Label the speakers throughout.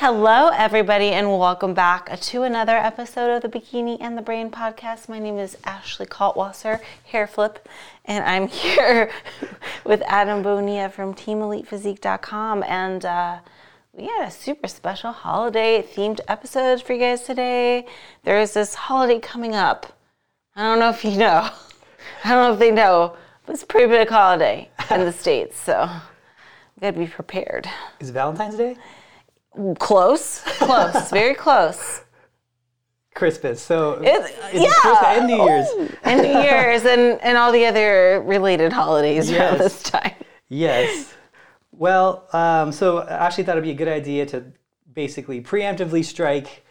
Speaker 1: Hello, everybody, and welcome back to another episode of the Bikini and the Brain podcast. My name is Ashley Kaltwasser, hair flip, and I'm here with Adam Bonilla from TeamElitePhysique.com. And uh, we had a super special holiday themed episode for you guys today. There is this holiday coming up. I don't know if you know. I don't know if they know, but it's a pretty big holiday in the States, so we gotta be prepared.
Speaker 2: Is it Valentine's Day?
Speaker 1: Close, close, very close.
Speaker 2: Christmas. So
Speaker 1: It's,
Speaker 2: it's
Speaker 1: yeah,
Speaker 2: Christmas and New Year's.
Speaker 1: and New Year's, and and all the other related holidays around this time.
Speaker 2: Yes. Well, um, so I actually thought it'd be a good idea to basically preemptively strike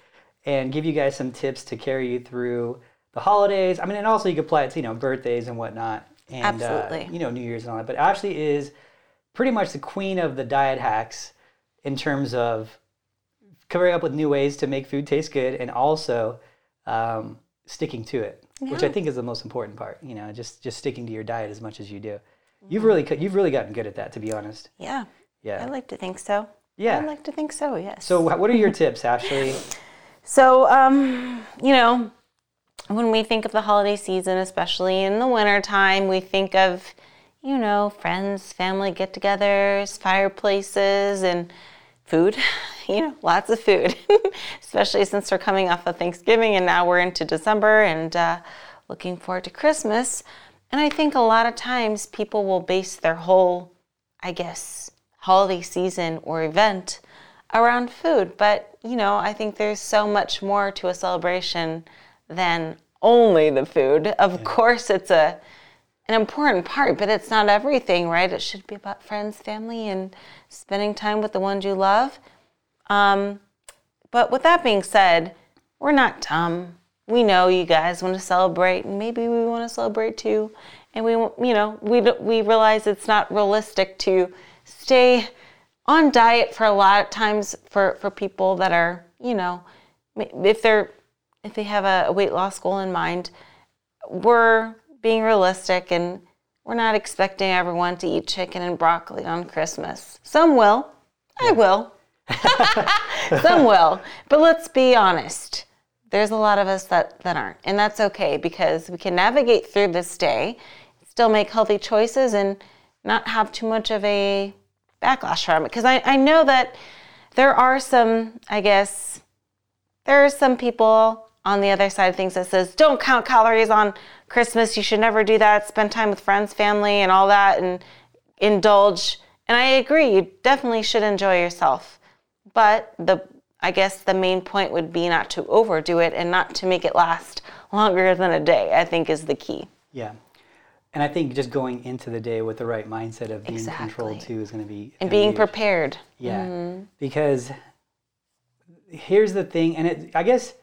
Speaker 2: and give you guys some tips to carry you through the holidays. I mean, and also you could apply it to you know birthdays and whatnot, and
Speaker 1: Absolutely.
Speaker 2: Uh, you know New Year's and all that. But Ashley is pretty much the queen of the diet hacks in terms of coming up with new ways to make food taste good and also um, sticking to it, which I think is the most important part. You know, just just sticking to your diet as much as you do. You've really you've really gotten good at that, to be honest.
Speaker 1: Yeah,
Speaker 2: Yeah.
Speaker 1: I like to think so.
Speaker 2: Yeah.
Speaker 1: I like to think so. Yes.
Speaker 2: So, what are your tips, Ashley?
Speaker 1: So, um, you know, when we think of the holiday season, especially in the wintertime, we think of, you know, friends, family get togethers, fireplaces, and food. You know, lots of food, especially since we're coming off of Thanksgiving and now we're into December and uh, looking forward to Christmas. And I think a lot of times people will base their whole, I guess, holiday season or event around food. But, you know, I think there's so much more to a celebration than only the food. Of course, it's a an important part, but it's not everything, right? It should be about friends, family, and spending time with the ones you love. Um, but with that being said, we're not dumb. We know you guys want to celebrate, and maybe we want to celebrate too. And we, you know, we we realize it's not realistic to stay on diet for a lot of times for for people that are, you know, if they're if they have a weight loss goal in mind, we're being realistic and we're not expecting everyone to eat chicken and broccoli on Christmas. Some will. I will. Some will. But let's be honest. There's a lot of us that, that aren't. And that's okay because we can navigate through this day, still make healthy choices, and not have too much of a backlash from it. Because I, I know that there are some, I guess, there are some people on the other side of things that says don't count calories on christmas. You should never do that. Spend time with friends family and all that and indulge. And i agree you definitely should enjoy yourself. But the i guess the main point would be not to overdo it and not to make it last longer than a day i think is the key.
Speaker 2: Yeah. And I think just going into the day with the right mindset of being controlled too is going to be
Speaker 1: and being
Speaker 2: be-
Speaker 1: prepared.
Speaker 2: Yeah. Mm-hmm. Because here's the thing, and it, I guess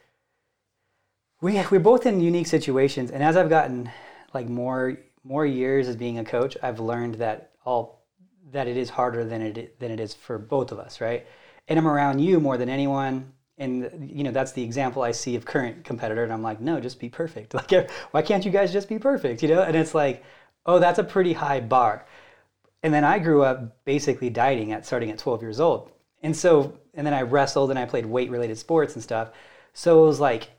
Speaker 2: we we're both in unique situations. And as I've gotten like more more years as being a coach, I've learned that all that it is harder than it than it is for both of us, right? And I'm around you more than anyone. And you know that's the example I see of current competitor, and I'm like, no, just be perfect. Like, why can't you guys just be perfect? You know? And it's like, oh, that's a pretty high bar. And then I grew up basically dieting at starting at 12 years old. And so, and then I wrestled and I played weight related sports and stuff. So it was like,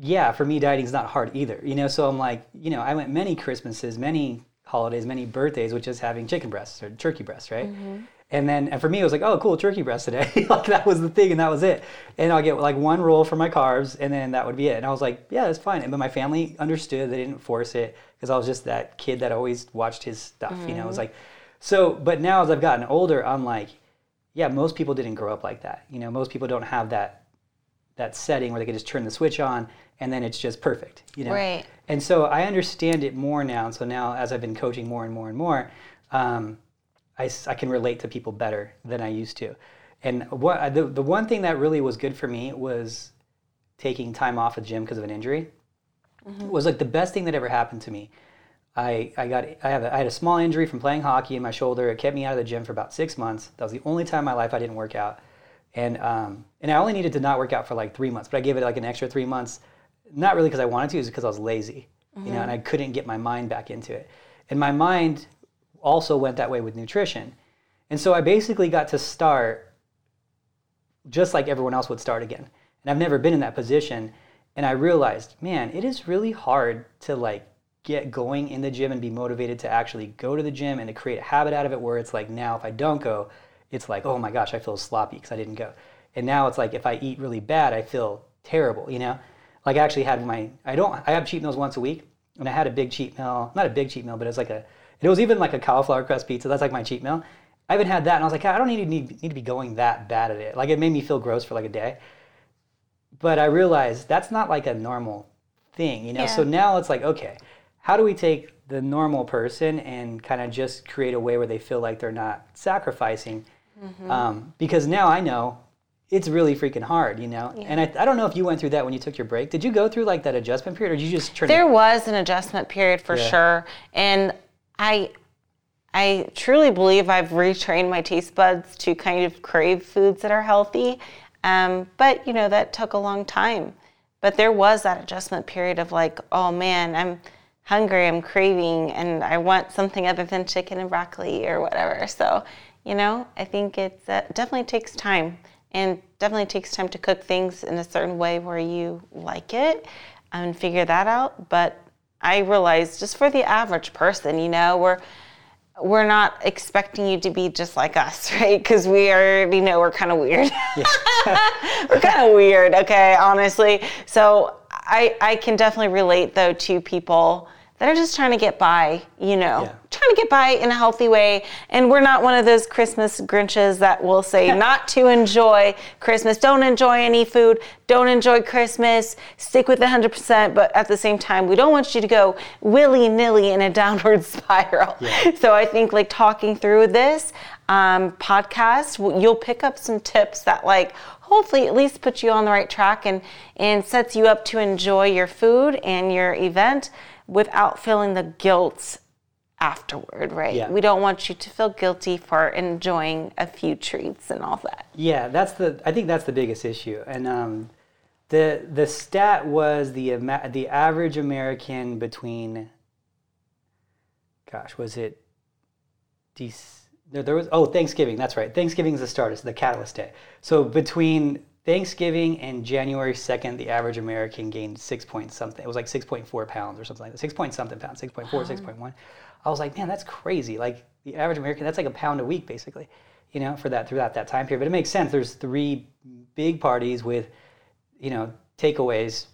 Speaker 2: yeah, for me, dieting's not hard either. You know, so I'm like, you know, I went many Christmases, many holidays, many birthdays, which is having chicken breasts or turkey breasts, right? Mm-hmm. And then, and for me, it was like, oh, cool, turkey breast today. like that was the thing, and that was it. And I'll get like one roll for my carbs, and then that would be it. And I was like, yeah, that's fine. And but my family understood; they didn't force it because I was just that kid that always watched his stuff. You know, it was mm-hmm. like, so. But now as I've gotten older, I'm like, yeah, most people didn't grow up like that. You know, most people don't have that that setting where they can just turn the switch on and then it's just perfect. You know,
Speaker 1: Right.
Speaker 2: and so I understand it more now. So now, as I've been coaching more and more and more, um, I, I can relate to people better than I used to. And what the, the one thing that really was good for me was taking time off of gym because of an injury. Was like the best thing that ever happened to me. I, I got I have a, I had a small injury from playing hockey in my shoulder. It kept me out of the gym for about six months. That was the only time in my life I didn't work out, and um, and I only needed to not work out for like three months. But I gave it like an extra three months, not really because I wanted to, it was because I was lazy, you know, and I couldn't get my mind back into it. And my mind also went that way with nutrition, and so I basically got to start just like everyone else would start again. And I've never been in that position. And I realized, man, it is really hard to like get going in the gym and be motivated to actually go to the gym and to create a habit out of it where it's like now if I don't go, it's like, oh my gosh, I feel sloppy because I didn't go. And now it's like if I eat really bad, I feel terrible, you know? Like I actually had my I don't I have cheat meals once a week and I had a big cheat meal, not a big cheat meal, but it was like a it was even like a cauliflower crust pizza. That's like my cheat meal. I haven't had that and I was like, ah, I don't need to need, need to be going that bad at it. Like it made me feel gross for like a day. But I realized that's not like a normal thing, you know?
Speaker 1: Yeah.
Speaker 2: So now it's like, okay, how do we take the normal person and kind of just create a way where they feel like they're not sacrificing? Um, because now I know it's really freaking hard, you know? And I, I don't know if you went through that when you took your break. Did you go through like that adjustment period or did you just turn
Speaker 1: There was an adjustment period for
Speaker 2: Yeah.
Speaker 1: sure, and I, I truly believe I've retrained my taste buds to kind of crave foods that are healthy. Um, but you know that took a long time. But there was that adjustment period of like, oh man, I'm hungry, I'm craving, and I want something other than chicken and broccoli or whatever. So, you know, I think it uh, definitely takes time, and definitely takes time to cook things in a certain way where you like it and figure that out. But I realize just for the average person, you know, we're we're not expecting you to be just like us, right? Because we already know we're kind of weird. we're kind of weird, okay, honestly. So I I can definitely relate though to people that are just trying to get by, you know,
Speaker 2: Yeah.
Speaker 1: trying to get by in a healthy way. And we're not one of those Christmas Grinches that will say not to enjoy Christmas, don't enjoy any food, don't enjoy Christmas, stick with 100%. But at the same time, we don't want you to go willy nilly in a downward spiral. So I think like talking through this um, podcast, you'll pick up some tips that like hopefully at least put you on the right track and, and sets you up to enjoy your food and your event without feeling the guilt afterward, right?
Speaker 2: Yeah.
Speaker 1: We don't want you to feel guilty for enjoying a few treats and all that.
Speaker 2: Yeah, that's the. I think that's the biggest issue. And um, the the stat was the the average American between. Gosh, was it? Dec- there, there was oh Thanksgiving. That's right. Thanksgiving is the start. It's the catalyst day. So between Thanksgiving and January second, the average American gained six point something. It was like six point four pounds or something like that. Six point something pounds. 6.4, 6.1. I was like, man, that's crazy. Like the average American, that's like a pound a week basically you know, for that throughout that time period. But it makes sense. There's three big parties with, you know, takeaways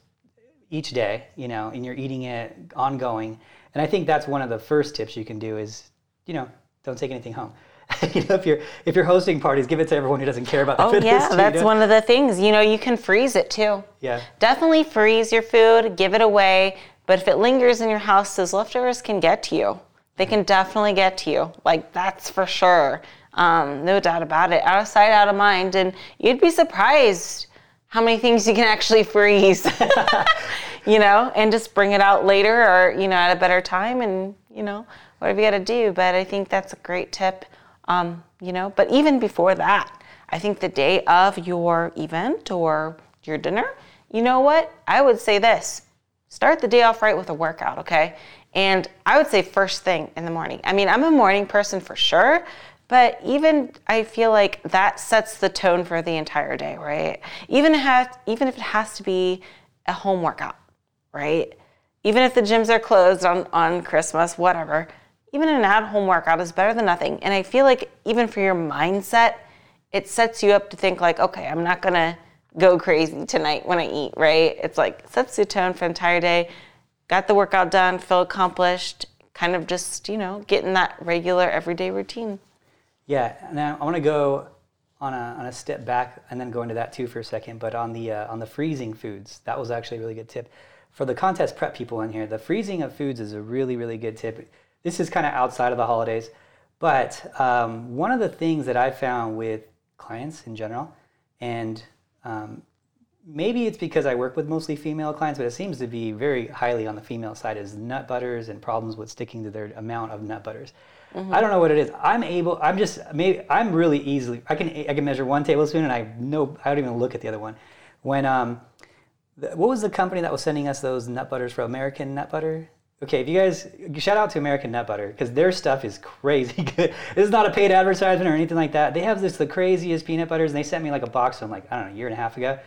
Speaker 2: each day, you know, and you're eating it ongoing. And I think that's one of the first tips you can do is, you know, don't take anything home. you know, if you're if you're hosting parties, give it to everyone who doesn't care about the
Speaker 1: Oh yeah,
Speaker 2: you
Speaker 1: that's
Speaker 2: know?
Speaker 1: one of the things. You know, you can freeze it too.
Speaker 2: Yeah.
Speaker 1: Definitely freeze your food, give it away. But if it lingers in your house, those leftovers can get to you. They can definitely get to you. Like that's for sure. Um, no doubt about it. Out of sight, out of mind. And you'd be surprised how many things you can actually freeze. you know, and just bring it out later or, you know, at a better time and, you know, whatever you got to do. But I think that's a great tip. Um, you know, but even before that, I think the day of your event or your dinner, you know what? I would say this start the day off right with a workout, okay? And I would say first thing in the morning. I mean, I'm a morning person for sure, but even I feel like that sets the tone for the entire day, right? Even have, even if it has to be a home workout, right? Even if the gyms are closed on, on Christmas, whatever, even an at home workout is better than nothing. And I feel like even for your mindset, it sets you up to think like, okay, I'm not gonna go crazy tonight when I eat, right? It's like sets the tone for the entire day. Got the workout done, feel accomplished, kind of just, you know, getting that regular everyday routine.
Speaker 2: Yeah, now I want to go on a, on a step back and then go into that too for a second. But on the uh, on the freezing foods, that was actually a really good tip for the contest prep people in here. The freezing of foods is a really really good tip. This is kind of outside of the holidays, but um, one of the things that I found with clients in general, and um, maybe it's because I work with mostly female clients, but it seems to be very highly on the female side is nut butters and problems with sticking to their amount of nut butters. I don't know what it is. I'm able. I'm just maybe. I'm really easily. I can. I can measure one tablespoon, and I know. I don't even look at the other one. When um, the, what was the company that was sending us those nut butters for American nut butter? Okay, if you guys shout out to American Nut Butter because their stuff is crazy good. This is not a paid advertisement or anything like that. They have this the craziest peanut butters, and they sent me like a box from like I don't know a year and a half ago,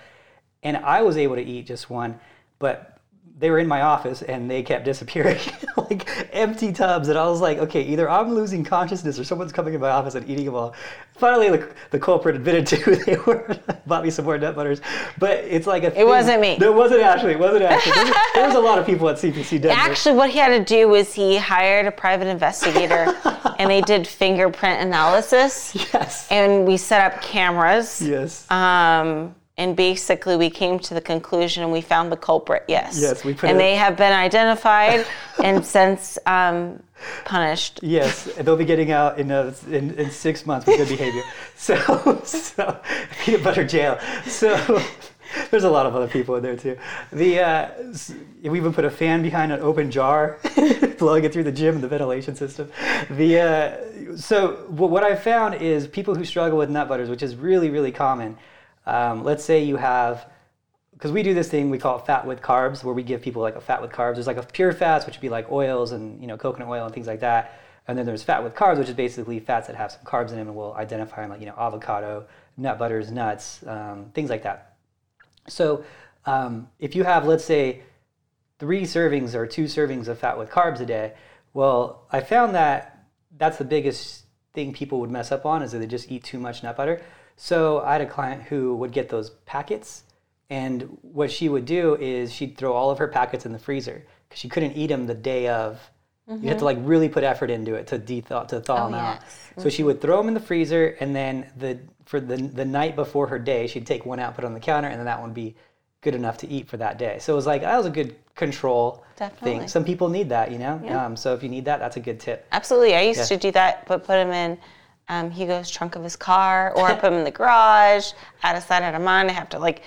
Speaker 2: and I was able to eat just one, but they were in my office and they kept disappearing like empty tubs. And i was like okay either i'm losing consciousness or someone's coming in my office and eating them all. Finally the, the culprit admitted to who they were bought me some more nut butters. But it's like a
Speaker 1: it wasn't me.
Speaker 2: It wasn't actually it wasn't actually there was, there was a lot of people at cpc Denver.
Speaker 1: actually what he had to do was he hired a private investigator and they did fingerprint analysis.
Speaker 2: Yes.
Speaker 1: And we set up cameras.
Speaker 2: Yes.
Speaker 1: Um and basically we came to the conclusion and we found the culprit yes
Speaker 2: Yes, we put
Speaker 1: and
Speaker 2: it-
Speaker 1: they have been identified and since um, punished
Speaker 2: Yes, they'll be getting out in, uh in in six months with good behavior. So, so peanut butter jail. So there's a lot of other people in there too. The uh, we even put a fan behind an open jar, blowing it through the gym and the ventilation system. The uh, so what I found is people who struggle with nut butters, which is really really common. Um, let's say you have because we do this thing we call fat with carbs, where we give people like a fat with carbs. There's like a pure fats, which would be like oils and you know coconut oil and things like that. And then there's fat with carbs, which is basically fats that have some carbs in them, and we'll identify them like you know avocado, nut butters, nuts, um, things like that. So um, if you have, let's say, three servings or two servings of fat with carbs a day, well, I found that that's the biggest thing people would mess up on is that they just eat too much nut butter. So I had a client who would get those packets, and what she would do is she'd throw all of her packets in the freezer because she couldn't eat them the day of. You have to like really put effort into it to de-thaw to thaw
Speaker 1: Oh,
Speaker 2: them out.
Speaker 1: yes.
Speaker 2: So she would throw them in the freezer, and then the for the the night before her day, she'd take one out, put it on the counter, and then that one would be good enough to eat for that day. So it was like that was a good control
Speaker 1: Definitely.
Speaker 2: thing. Some people need that, you know.
Speaker 1: Yeah.
Speaker 2: Um, so if you need that, that's a good tip.
Speaker 1: Absolutely. I used
Speaker 2: Yeah.
Speaker 1: to do that, but put them in um, Hugo's trunk of his car, or I put him in the garage. Out of sight, out of mind. I have to like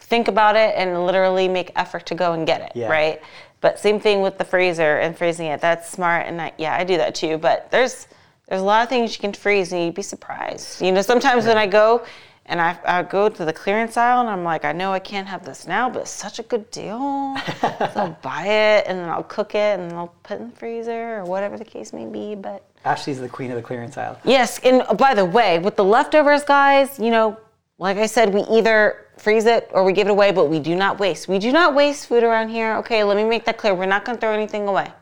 Speaker 1: think about it and literally make effort to go and get it.
Speaker 2: Yeah.
Speaker 1: Right. But same thing with the freezer and freezing it. That's smart, and I, yeah, I do that too. But there's there's a lot of things you can freeze, and you'd be surprised. You know, sometimes when I go. And I, I go to the clearance aisle and I'm like, I know I can't have this now, but it's such a good deal. so I'll buy it and then I'll cook it and then I'll put it in the freezer or whatever the case may be. But
Speaker 2: Ashley's the queen of the clearance aisle.
Speaker 1: Yes, and by the way, with the leftovers, guys, you know, like I said, we either freeze it or we give it away, but we do not waste. We do not waste food around here. Okay, let me make that clear. We're not going to throw anything away.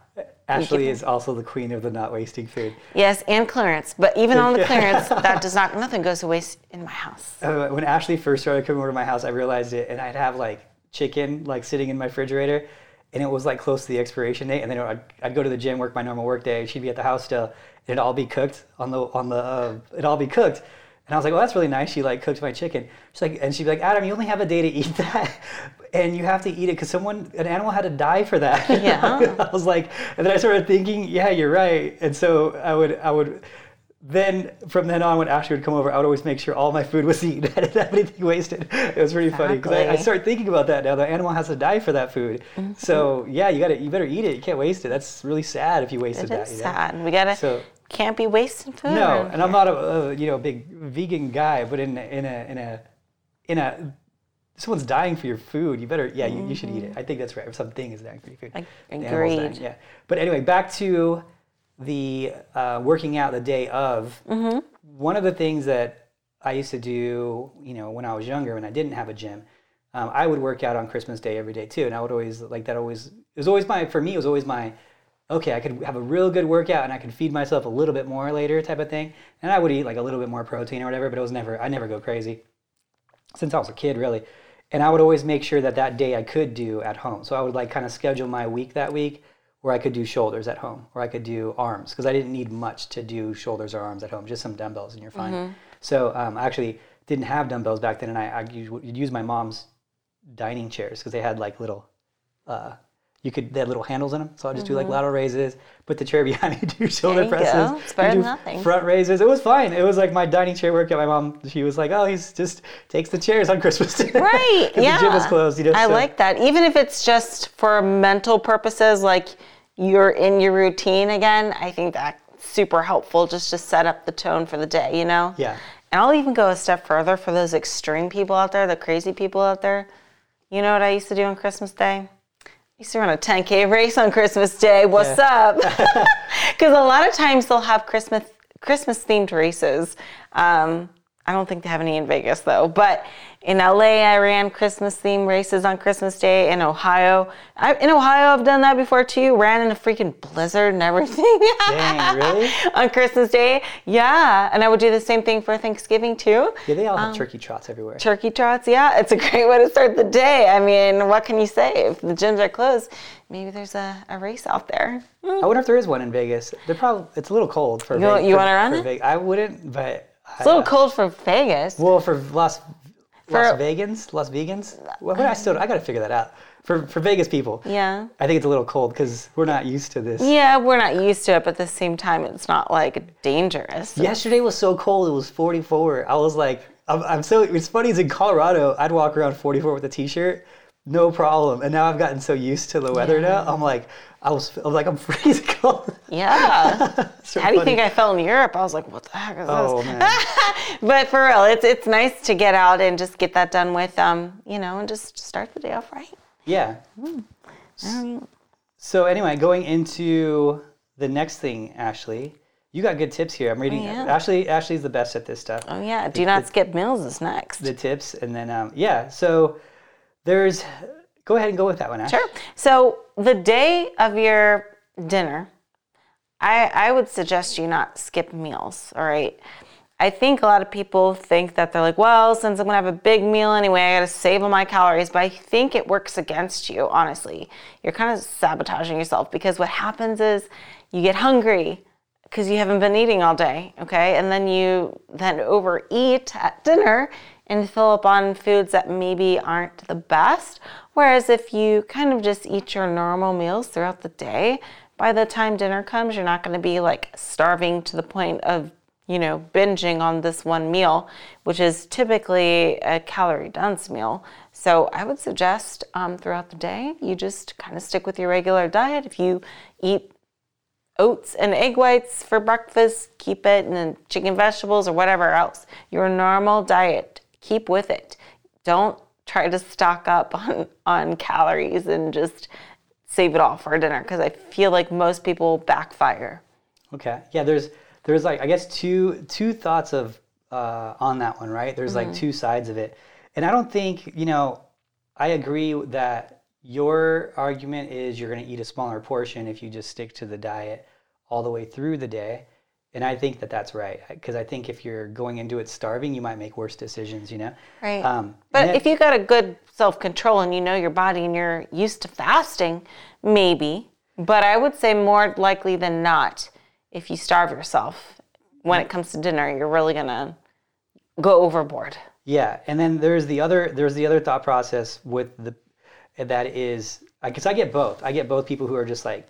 Speaker 2: Ashley is also the queen of the not wasting food.
Speaker 1: Yes, and clearance, but even on the clearance, that does not nothing goes to waste in my house.
Speaker 2: Uh, when Ashley first started coming over to my house, I realized it, and I'd have like chicken like sitting in my refrigerator, and it was like close to the expiration date. And then I'd, I'd go to the gym, work my normal work day, she'd be at the house still. It'd all be cooked on the on the uh, it'd all be cooked. And I was like, well, that's really nice. She like cooked my chicken. She's like, and she'd be like, Adam, you only have a day to eat that, and you have to eat it because someone, an animal had to die for that.
Speaker 1: Yeah.
Speaker 2: I was like, and then I started thinking, yeah, you're right. And so I would, I would, then from then on, when Ashley would come over, I would always make sure all my food was eaten. I didn't have anything wasted. It was pretty funny because I, I
Speaker 1: Exactly.
Speaker 2: started thinking about that now. The animal has to die for that food.
Speaker 1: Mm-hmm.
Speaker 2: So yeah, you gotta, you better eat it. You can't waste it. That's really sad if you wasted
Speaker 1: It
Speaker 2: that.
Speaker 1: is
Speaker 2: you know?
Speaker 1: sad. We gotta
Speaker 2: So-
Speaker 1: can't be wasting food.
Speaker 2: No, and I'm not a, a you know big vegan guy, but in a, in a in a in a someone's dying for your food, you better yeah you, you should eat it. I think that's right. If something is dying for your food,
Speaker 1: agreed.
Speaker 2: Yeah, but anyway, back to the uh, working out the day of. One of the things that I used to do, you know, when I was younger, and I didn't have a gym, um, I would work out on Christmas Day every day too, and I would always like that. Always it was always my for me it was always my okay, I could have a real good workout and I could feed myself a little bit more later type of thing. And I would eat like a little bit more protein or whatever, but it was never, I never go crazy since I was a kid really. And I would always make sure that that day I could do at home. So I would like kind of schedule my week that week where I could do shoulders at home or I could do arms because I didn't need much to do shoulders or arms at home, just some dumbbells and you're fine. So um, I actually didn't have dumbbells back then and I, I would use my mom's dining chairs because they had like little uh, you could they had little handles in them, so I just do like lateral raises, put the chair behind me, do shoulder
Speaker 1: Mm-hmm.
Speaker 2: Presses,
Speaker 1: go. It's better
Speaker 2: do
Speaker 1: than nothing.
Speaker 2: front raises. It was fine. It was like my dining chair workout. At my mom, she was like, "Oh, he's just takes the chairs on Christmas Day,
Speaker 1: Right. yeah.
Speaker 2: the gym was closed. You know,
Speaker 1: I
Speaker 2: so-
Speaker 1: like that. Even if it's just for mental purposes, like you're in your routine again, I think that's super helpful just to set up the tone for the day, you know?
Speaker 2: Yeah.
Speaker 1: And I'll even go a step further for those extreme people out there, the crazy people out there. You know what I used to do on Christmas Day? I used to run a 10k race on Christmas Day. What's up? Because a lot of times they'll have Christmas Christmas themed races. Um, I don't think they have any in Vegas though, but in LA, I ran Christmas theme races on Christmas Day. In Ohio, I, in Ohio, I've done that before too. Ran in a freaking blizzard and everything.
Speaker 2: Dang, really?
Speaker 1: on Christmas Day, yeah, and I would do the same thing for Thanksgiving too.
Speaker 2: Yeah, they all
Speaker 1: Um,
Speaker 2: have turkey trots everywhere.
Speaker 1: Turkey trots, yeah, it's a great way to start the day. I mean, what can you say? If the gyms are closed, maybe there's a, a race out there.
Speaker 2: I wonder if there is one in Vegas. They're probably it's a little cold for.
Speaker 1: You want-
Speaker 2: Ve-
Speaker 1: you wanna run
Speaker 2: for
Speaker 1: it?
Speaker 2: I wouldn't, but
Speaker 1: It's a little cold for Vegas.
Speaker 2: Well, for Las
Speaker 1: For-
Speaker 2: Las Vegans, Las Vegans. Well, what I still I got to figure that out. For for Vegas people,
Speaker 1: Yeah.
Speaker 2: I think it's a little cold because we're not used to this.
Speaker 1: Yeah, we're not used to it, but at the same time, it's not like dangerous.
Speaker 2: Yesterday was so cold; it was 44. I was like, I'm, I'm so. It's funny. It's in Colorado, I'd walk around 44 with a t-shirt, no problem. And now I've gotten so used to the weather now. I'm like, I was, I was like, I'm freezing cold.
Speaker 1: Yeah.
Speaker 2: So
Speaker 1: How do you think I felt in Europe? I was like, what the heck is
Speaker 2: Oh
Speaker 1: this?
Speaker 2: man.
Speaker 1: But for real, it's it's nice to get out and just get that done with, um, you know, and just start the day off right.
Speaker 2: Yeah. So anyway, going into the next thing, Ashley, you got good tips here. I'm reading.
Speaker 1: yeah.
Speaker 2: Ashley, Ashley's the best at this stuff.
Speaker 1: Oh yeah, do not skip meals is next.
Speaker 2: The tips, and then um, yeah. So there's. Go ahead and go with that one, Ash.
Speaker 1: Sure. So the day of your dinner, I I would suggest you not skip meals. All right. I think a lot of people think that they're like, well, since I'm gonna have a big meal anyway, I gotta save all my calories. But I think it works against you, honestly. You're kind of sabotaging yourself because what happens is you get hungry because you haven't been eating all day, okay? And then you then overeat at dinner and fill up on foods that maybe aren't the best. Whereas if you kind of just eat your normal meals throughout the day, by the time dinner comes, you're not going to be like starving to the point of, you know, binging on this one meal, which is typically a calorie dense meal. So I would suggest um, throughout the day, you just kind of stick with your regular diet. If you eat oats and egg whites for breakfast, keep it, and then chicken vegetables or whatever else. Your normal diet, keep with it. Don't try to stock up on, on calories and just save it all for dinner because I feel like most people backfire.
Speaker 2: Okay. Yeah. There's there's like I guess two two thoughts of uh, on that one, right? There's
Speaker 1: Mm-hmm.
Speaker 2: like two sides of it, and I don't think you know. I agree that your argument is you're going to eat a smaller portion if you just stick to the diet all the way through the day. And I think that that's right because I think if you're going into it starving, you might make worse decisions. You know.
Speaker 1: Right.
Speaker 2: Um,
Speaker 1: But if you got a good self control and you know your body and you're used to fasting, maybe. But I would say more likely than not, if you starve yourself when it comes to dinner, you're really gonna go overboard.
Speaker 2: Yeah, and then there's the other there's the other thought process with the that is because I get both. I get both people who are just like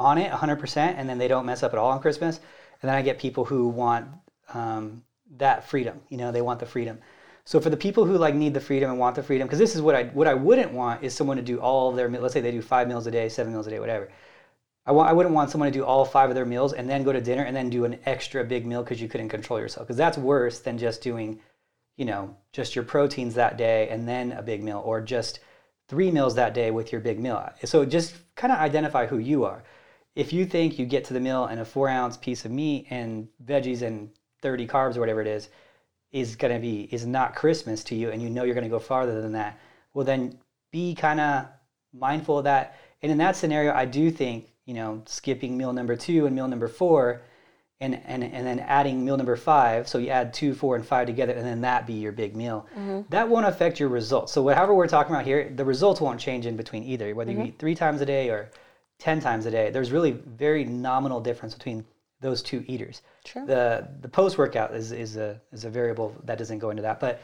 Speaker 2: on it 100% and then they don't mess up at all on Christmas, and then I get people who want um, that freedom. You know, they want the freedom. So for the people who like need the freedom and want the freedom, because this is what I what I wouldn't want is someone to do all of their let's say they do five meals a day, seven meals a day, whatever. I want I wouldn't want someone to do all five of their meals and then go to dinner and then do an extra big meal because you couldn't control yourself. Because that's worse than just doing, you know, just your proteins that day and then a big meal, or just three meals that day with your big meal. So just kind of identify who you are. If you think you get to the meal and a four ounce piece of meat and veggies and 30 carbs or whatever it is, is going to be is not Christmas to you, and you know you're going to go farther than that, well then be kind of mindful of that. And in that scenario, I do think you know skipping meal number two and meal number four, and and and then adding meal number five. So you add two, four, and five together, and then that be your big meal. Mm-hmm. That won't affect your results. So whatever we're talking about here, the results won't change in between either. Whether you mm-hmm. eat three times a day or ten times a day, there's really very nominal difference between those two eaters.
Speaker 1: True.
Speaker 2: The the post workout is is a is a variable that doesn't go into that, but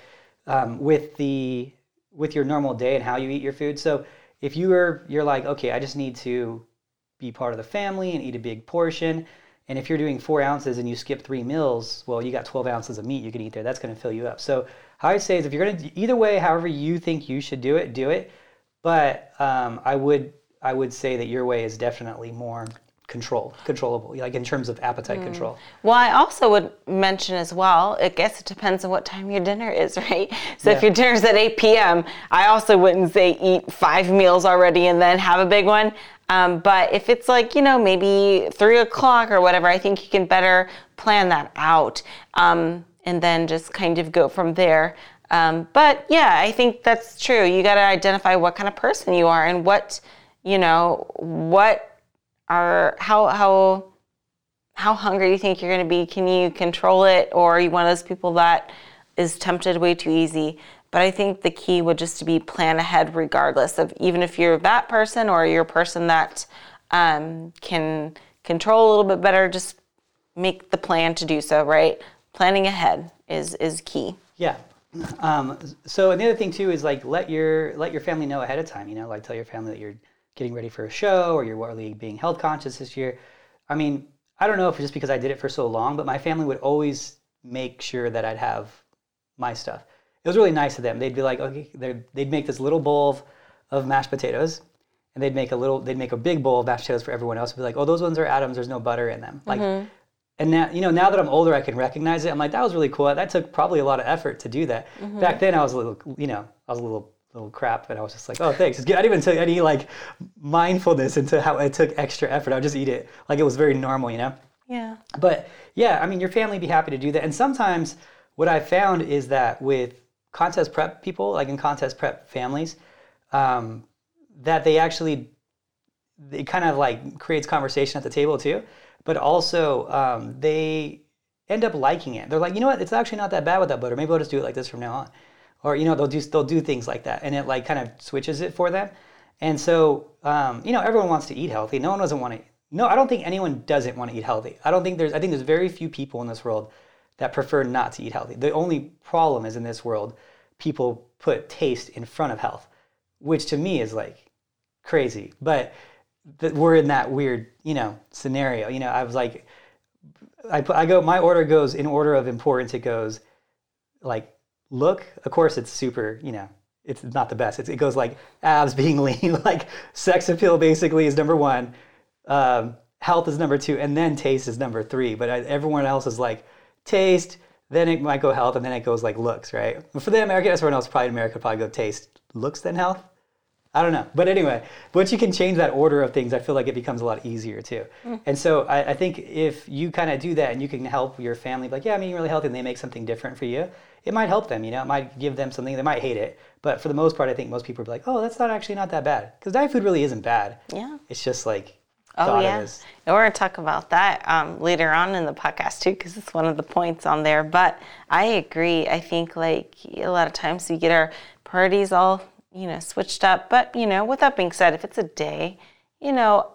Speaker 2: um, with the with your normal day and how you eat your food. So if you are you're like okay, I just need to be part of the family and eat a big portion. And if you're doing four ounces and you skip three meals, well, you got 12 ounces of meat you can eat there. That's going to fill you up. So, how I say is if you're going to, either way, however you think you should do it, do it. But um, I would, I would say that your way is definitely more control, controllable, like in terms of appetite
Speaker 1: Mm.
Speaker 2: control.
Speaker 1: Well, I also would mention as well, I guess it depends on what time your dinner is, right? So if
Speaker 2: Yeah.
Speaker 1: your dinner's at 8 p.m., I also wouldn't say eat five meals already and then have a big one. Um, but if it's like, you know, maybe three o'clock or whatever, I think you can better plan that out um, and then just kind of go from there. Um, but yeah, I think that's true. You got to identify what kind of person you are and what, you know, what are, how, how, how hungry do you think you're going to be. Can you control it, or are you one of those people that is tempted way too easy? But I think the key would just to be plan ahead, regardless of even if you're that person or you're a person that um, can control a little bit better. Just make the plan to do so. Right, planning ahead is is key.
Speaker 2: Yeah. Um, so and the other thing too is like let your let your family know ahead of time. You know, like tell your family that you're getting ready for a show or you're really being health conscious this year. I mean, I don't know if it's just because I did it for so long, but my family would always make sure that I'd have my stuff. It was really nice of them. They'd be like, okay, they'd make this little bowl of, of mashed potatoes, and they'd make a little, they'd make a big bowl of mashed potatoes for everyone else. Be like, oh, those ones are Adams. There's no butter in them. Like, mm-hmm. and now you know now that I'm older, I can recognize it. I'm like, that was really cool. That took probably a lot of effort to do that. Mm-hmm. Back then, I was a little, you know, I was a little little crap, and I was just like, oh, thanks. It's good. I didn't even take any like mindfulness into how it took extra effort. I would just eat it like it was very normal, you know.
Speaker 1: Yeah.
Speaker 2: But yeah, I mean, your family would be happy to do that. And sometimes what I found is that with contest prep people, like in contest prep families, um, that they actually, it kind of like creates conversation at the table too. But also, um, they end up liking it. They're like, you know what? It's actually not that bad with that butter. Maybe I'll just do it like this from now on. Or you know, they'll do they'll do things like that, and it like kind of switches it for them. And so, um, you know, everyone wants to eat healthy. No one doesn't want to. No, I don't think anyone doesn't want to eat healthy. I don't think there's. I think there's very few people in this world that prefer not to eat healthy. The only problem is in this world, people put taste in front of health, which to me is like crazy. But we're in that weird, you know, scenario. You know, I was like, I put, I go, my order goes in order of importance. It goes like look. Of course, it's super, you know, it's not the best. It's, it goes like abs being lean, like sex appeal basically is number one. Um, health is number two, and then taste is number three. But I, everyone else is like taste, then it might go health, and then it goes like looks, right? For the American, everyone else probably in America probably go taste, looks, then health. I don't know. But anyway, once you can change that order of things, I feel like it becomes a lot easier too. And so I, I think if you kind of do that and you can help your family, like, yeah, I'm eating really healthy, and they make something different for you, it might help them, you know, it might give them something, they might hate it. But for the most part, I think most people are like, oh, that's not actually not that bad. Because diet food really isn't bad.
Speaker 1: Yeah.
Speaker 2: It's just like,
Speaker 1: Oh
Speaker 2: thought
Speaker 1: yeah, and we're gonna talk about that um, later on in the podcast too, because it's one of the points on there. But I agree. I think like a lot of times we get our priorities all you know switched up. But you know, with that being said, if it's a day, you know,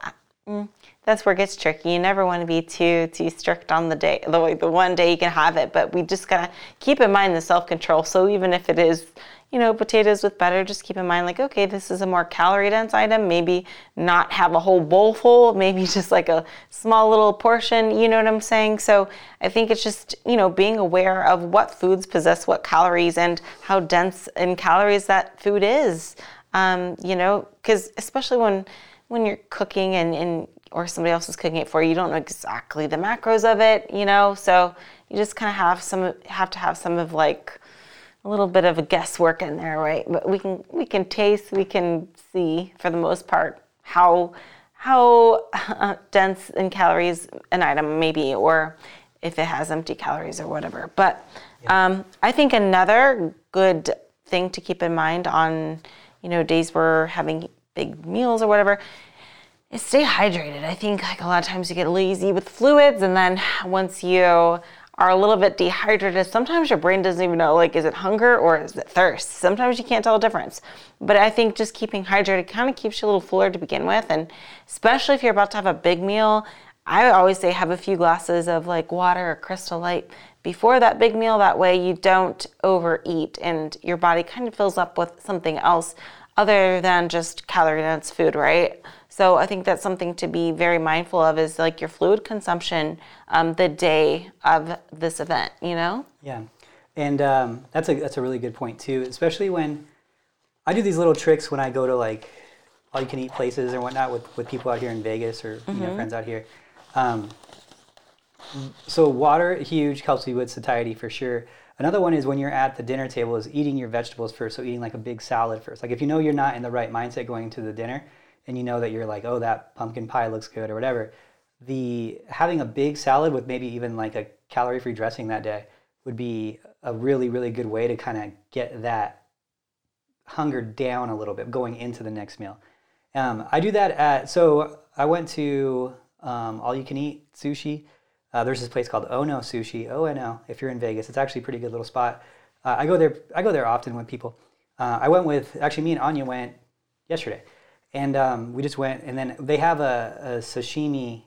Speaker 1: mm, that's where it gets tricky. You never want to be too too strict on the day, the the one day you can have it. But we just gotta keep in mind the self control. So even if it is you know, potatoes with butter, just keep in mind, like, okay, this is a more calorie dense item. Maybe not have a whole bowl full, maybe just like a small little portion, you know what I'm saying? So I think it's just, you know, being aware of what foods possess what calories and how dense in calories that food is. Um, you know, because especially when when you're cooking and, and or somebody else is cooking it for you, you don't know exactly the macros of it, you know. So you just kind of have some have to have some of like a little bit of a guesswork in there, right? But we can we can taste, we can see for the most part how how uh, dense in calories an item may be, or if it has empty calories or whatever. But um, I think another good thing to keep in mind on you know days we're having big meals or whatever is stay hydrated. I think like a lot of times you get lazy with fluids, and then once you are a little bit dehydrated, sometimes your brain doesn't even know like is it hunger or is it thirst. Sometimes you can't tell the difference. But I think just keeping hydrated kind of keeps you a little fuller to begin with, and especially if you're about to have a big meal. I always say have a few glasses of like water or crystal light before that big meal. That way you don't overeat and your body kind of fills up with something else other than just calorie dense food, right? So I think that's something to be very mindful of is like your fluid consumption um, the day of this event, you know?
Speaker 2: Yeah, and um, that's a that's a really good point too. Especially when I do these little tricks when I go to like all you can eat places and whatnot with, with people out here in Vegas or you know friends out here. Um, so water huge helps you with satiety for sure. Another one is when you're at the dinner table is eating your vegetables first. So eating like a big salad first. Like if you know you're not in the right mindset going to the dinner, and you know that you're like, oh, that pumpkin pie looks good or whatever. The having a big salad with maybe even like a calorie-free dressing that day would be a really really good way to kind of get that hunger down a little bit going into the next meal. Um, I do that at so I went to um, all you can eat sushi. Uh, there's this place called Ono Sushi. O N O. If you're in Vegas, it's actually a pretty good little spot. Uh, I go there. I go there often with people. Uh, I went with actually me and Anya went yesterday, and um, we just went. And then they have a, a sashimi,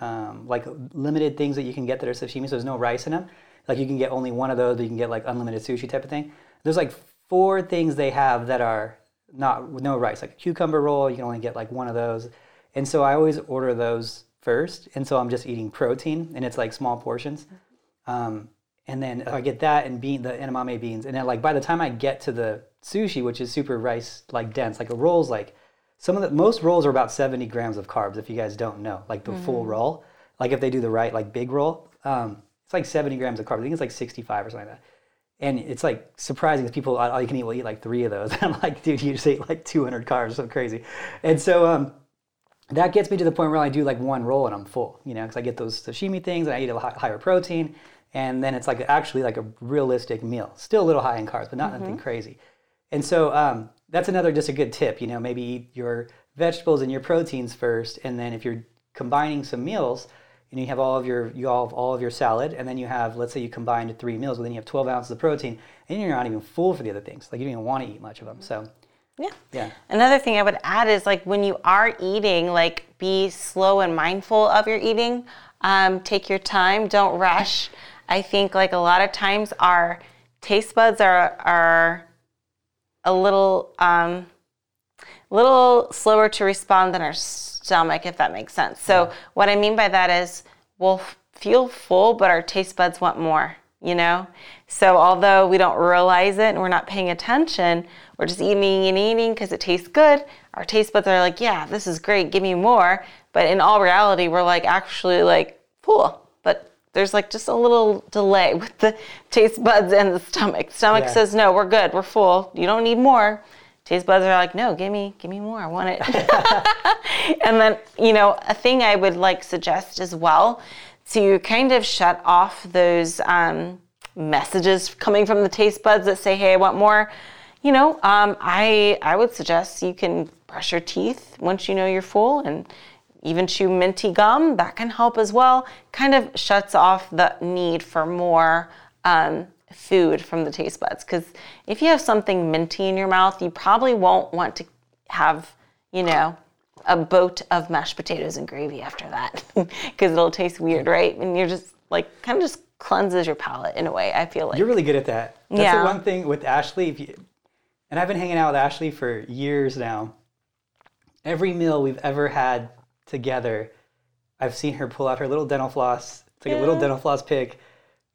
Speaker 2: um, like limited things that you can get that are sashimi. So there's no rice in them. Like you can get only one of those. You can get like unlimited sushi type of thing. There's like four things they have that are not no rice. Like a cucumber roll, you can only get like one of those. And so I always order those first, and so I'm just eating protein, and it's like small portions. Um, and then I get that and bean the edamame beans, and then like by the time I get to the sushi, which is super rice like dense, like a roll's like some of the most rolls are about 70 grams of carbs. If you guys don't know, like the full roll, like if they do the right like big roll, um, it's like 70 grams of carbs. I think it's like 65 or something like that. And it's like surprising because people all you can eat will eat like three of those. I'm like, dude, you just ate like 200 carbs, so crazy. And so um, that gets me to the point where I do like one roll and I'm full, you know, because I get those sashimi things and I eat a hi- higher protein, and then it's like actually like a realistic meal. Still a little high in carbs, but not nothing crazy. And so um, that's another just a good tip, you know, maybe eat your vegetables and your proteins first, and then if you're combining some meals, and you have all of your you all have all of your salad, and then you have let's say you combined three meals, but then you have 12 ounces of protein, and you're not even full for the other things. Like you don't even want to eat much of them. So
Speaker 1: Yeah.
Speaker 2: yeah,
Speaker 1: Another thing I would add is like when you are eating, like be slow and mindful of your eating. Um, take your time, don't rush. I think like a lot of times our taste buds are are a little um, little slower to respond than our stomach, if that makes sense. So what I mean by that is we'll feel full, but our taste buds want more. You know, so although we don't realize it and we're not paying attention, we're just eating and eating because it tastes good. Our taste buds are like, yeah, this is great, give me more. But in all reality, we're like actually like full. There's like just a little delay with the taste buds and the stomach. Stomach
Speaker 2: Yeah.
Speaker 1: says, no, we're good, we're full. You don't need more. Taste buds are like, no, give me, give me more. I want it. and then, you know, a thing I would like suggest as well to kind of shut off those um, messages coming from the taste buds that say, hey, I want more. You know, um, I I would suggest you can brush your teeth once you know you're full and even chew minty gum. That can help as well. Kind of shuts off the need for more um, food from the taste buds. Because if you have something minty in your mouth, you probably won't want to have, you know, a boat of mashed potatoes and gravy after that because it'll taste weird, right? And you're just like kind of just cleanses your palate in a way. I feel like.
Speaker 2: You're really good at that. That's
Speaker 1: Yeah.
Speaker 2: the one thing with Ashley. If you, and I've been hanging out with Ashley for years now. Every meal we've ever had together, I've seen her pull out her little dental floss, take a little dental floss pick,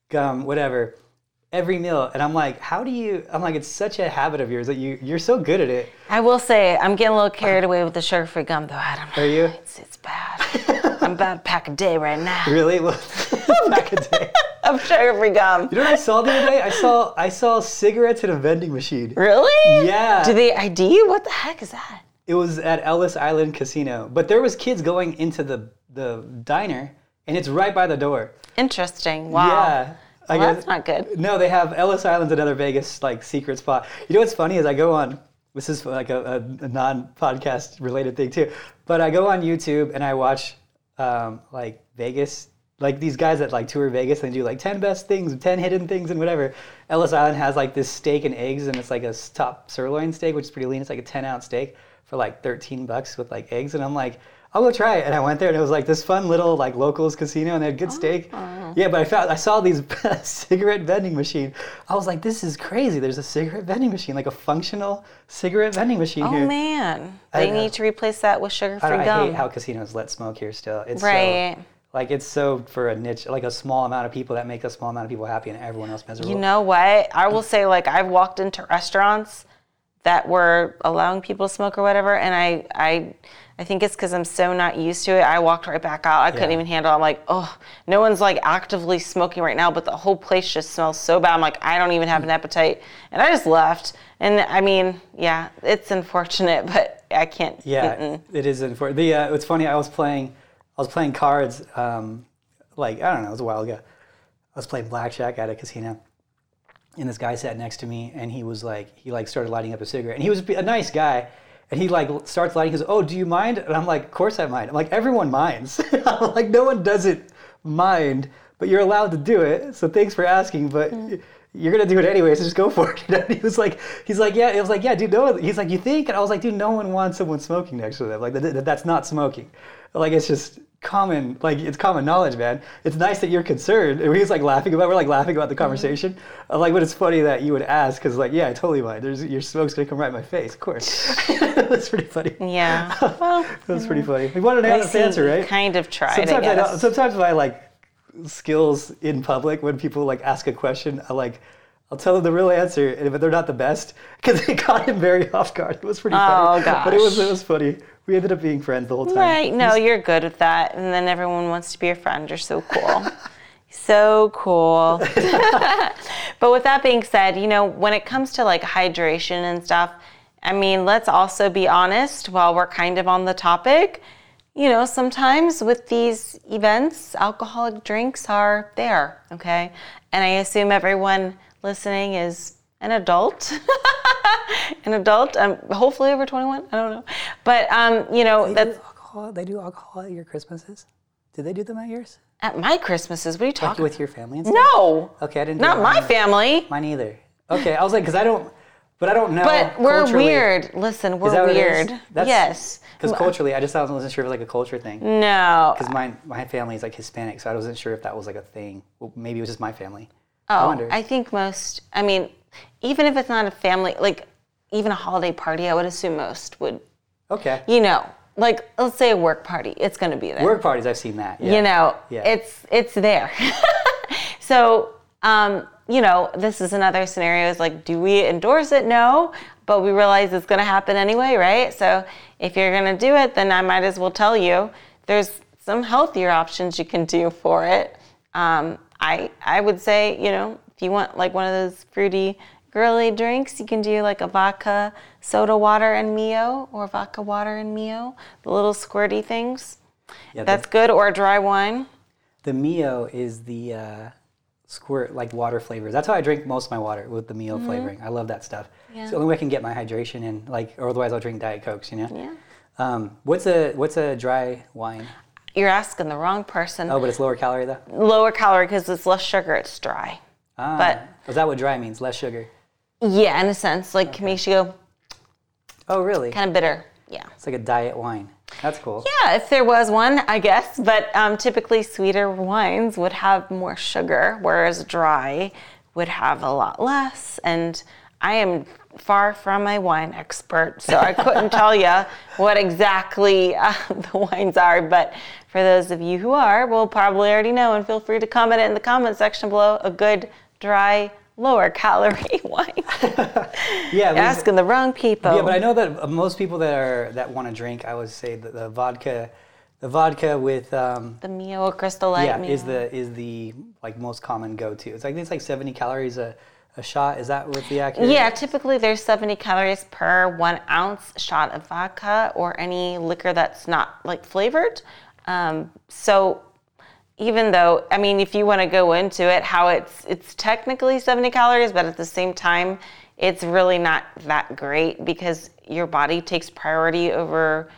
Speaker 2: gum, whatever. Every meal, and I'm like, how do you? I'm like, it's such a habit of yours that you you're so good at it.
Speaker 1: I will say I'm getting a little carried away with the sugar-free gum, though, Adam.
Speaker 2: Are you
Speaker 1: It's, it's bad. I'm about a pack a day right now
Speaker 2: really? Well, back a day.
Speaker 1: of sugar-free gum.
Speaker 2: You know what I saw the other day? I saw I saw cigarettes in a vending machine.
Speaker 1: Really?
Speaker 2: Yeah.
Speaker 1: Do they ID you? What the heck is that?
Speaker 2: It was at Ellis Island Casino, but there was kids going into the the diner, and it's right by the door.
Speaker 1: Interesting. Wow.
Speaker 2: Yeah, I
Speaker 1: Well,
Speaker 2: guess-
Speaker 1: that's not good.
Speaker 2: No, they have Ellis Island's another Vegas like secret spot. You know what's funny is I go on. This is like a, a, a non-podcast related thing too, but I go on YouTube and I watch um, like Vegas, like these guys that like tour Vegas and do like ten best things, ten hidden things, and whatever. Ellis Island has like this steak and eggs, and it's like a top sirloin steak, which is pretty lean. It's like a ten ounce steak for like thirteen bucks with like eggs, and I'm like. I'll go try it, and I went there, and it was like this fun little like locals casino, and they had good steak. Oh. Yeah, but I found I saw these cigarette vending machine. I was like, this is crazy. There's a cigarette vending machine, like a functional cigarette vending machine
Speaker 1: Oh
Speaker 2: here.
Speaker 1: man,
Speaker 2: I
Speaker 1: they need to replace that with sugar-free
Speaker 2: don't- I hate how casinos let smoke here still. It's
Speaker 1: Right.
Speaker 2: so like it's so for a niche, like a small amount of people that make a small amount of people happy and everyone else miserable.
Speaker 1: You know what? I will say, like, I've walked into restaurants that we're allowing people to smoke or whatever. And I, I, I think it's because I'm so not used to it. I walked right back out. I couldn't even handle. it. I'm like, oh, no one's like actively smoking right now, but the whole place just smells so bad. I'm like, I don't even have an appetite, and I just left. And I mean, yeah, it's unfortunate, but I can't.
Speaker 2: Yeah,
Speaker 1: mm-mm.
Speaker 2: it is important. The uh, it's funny. I was playing, I was playing cards. Um, like I don't know, it was a while ago. I was playing blackjack at a casino, and this guy sat next to me, and he was like, he like started lighting up a cigarette, and he was a nice guy, and he like starts lighting. He goes, "Oh, do you mind?" And I'm like, "Of course I mind." I'm like, "Everyone minds." I'm like, "No one doesn't mind, but you're allowed to do it." So thanks for asking, but. Mm. You're gonna do it anyway, so just go for it. And he was like, he's like, yeah. It was like, yeah, dude. No, he's like, you think? And I was like, dude, no one wants someone smoking next to them. Like, that, that- that's not smoking. Like, it's just common. Like, it's common knowledge, man. It's nice that you're concerned. And he was like laughing about. We're like laughing about the mm-hmm. conversation. I'm like, but it's funny that you would ask, because like, yeah, I totally mind. There's your smoke's gonna come right in my face, of course. That's pretty funny.
Speaker 1: Yeah. Well,
Speaker 2: That's pretty funny. We wanted an honest answer, right?
Speaker 1: Kind of tried,
Speaker 2: sometimes
Speaker 1: I
Speaker 2: I, sometimes my like skills in public when people like ask a question, I like I'll tell them the real answer, and but they're not the best because it caught him very off guard. It was pretty funny.
Speaker 1: Oh,
Speaker 2: But it was it was funny. We ended up being friends the whole time.
Speaker 1: Right. No, you're good with that. And then everyone wants to be your friend. You're so cool. so cool. but with that being said, you know, when it comes to like hydration and stuff, I mean, let's also be honest while we're kind of on the topic. You know, sometimes with these events, alcoholic drinks are there, okay? And I assume everyone listening is an adult. an adult, um, hopefully over 21, I don't know. But, um, you know,
Speaker 2: They do alcohol. They do alcohol at your Christmases. Did they do them at yours?
Speaker 1: at my Christmases. What are you
Speaker 2: Like
Speaker 1: talking
Speaker 2: with your family and stuff?
Speaker 1: No,
Speaker 2: Okay, I didn't.
Speaker 1: not my family.
Speaker 2: Mine either. Okay, I was like, because I don't, but I don't know.
Speaker 1: But we're
Speaker 2: culturally-
Speaker 1: weird. Listen, we're
Speaker 2: Is that what it is?
Speaker 1: weird.
Speaker 2: That's-
Speaker 1: yes.
Speaker 2: Because culturally, I just I wasn't sure if it was like a culture thing.
Speaker 1: No.
Speaker 2: Because my my family is like Hispanic, so I wasn't sure if that was like a thing. Well, maybe it was just my family. I
Speaker 1: Oh,
Speaker 2: wonder.
Speaker 1: I think most. I mean, even if it's not a family, like even a holiday party, I would assume most would.
Speaker 2: Okay.
Speaker 1: You know, like let's say a work party, it's going to be there.
Speaker 2: Work parties, I've seen that. Yeah.
Speaker 1: you know
Speaker 2: Yeah.
Speaker 1: it's it's there so um, you know this is another scenario is like do we endorse it no but we realize it's going to happen anyway right so if you're going to do it then i might as well tell you there's some healthier options you can do for it um, i i would say you know if you want like one of those fruity girly drinks you can do like a vodka soda water and mio or vodka water and mio the little squirty things
Speaker 2: Yeah,
Speaker 1: that's good, or a dry wine.
Speaker 2: the, the Mio is the uh, squirt like water flavors. That's how I drink most of my water with the Mio flavoring. I love that stuff.
Speaker 1: Yeah.
Speaker 2: It's the only way I can get my hydration in. Like, or otherwise I'll drink Diet Cokes. You know.
Speaker 1: Yeah.
Speaker 2: Um, what's a what's a dry wine?
Speaker 1: You're asking the wrong person.
Speaker 2: Oh, but it's lower calorie though.
Speaker 1: Lower calorie because it's less sugar, it's dry.
Speaker 2: Ah,
Speaker 1: But-
Speaker 2: is that what dry means? Less sugar.
Speaker 1: Yeah, in a sense. Like makes you go
Speaker 2: Oh, really?
Speaker 1: kind of bitter. Yeah.
Speaker 2: It's like a diet wine. That's cool.
Speaker 1: Yeah, if there was one, I guess. But um, typically, sweeter wines would have more sugar, whereas dry would have a lot less. And I am far from a wine expert, so I couldn't tell you what exactly uh, the wines are. But for those of you who are, we'll probably already know, and feel free to comment it in the comment section below. A good dry, lower calorie wine.
Speaker 2: Yeah. we-
Speaker 1: Asking the wrong people.
Speaker 2: Yeah, but I know that most people that are that want to drink, I would say that the vodka, the vodka with um,
Speaker 1: the Mio Crystal Light.
Speaker 2: yeah
Speaker 1: Mio.
Speaker 2: is the is the like most common go to. It's like it's like seventy calories a, a shot. Is that what the accurate?
Speaker 1: Yeah, typically there's 70 calories per one ounce shot of vodka or any liquor that's not like flavored. Um, so even though, I mean, if you want to go into it, how it's it's technically 70 calories, but at the same time, it's really not that great because your body takes priority over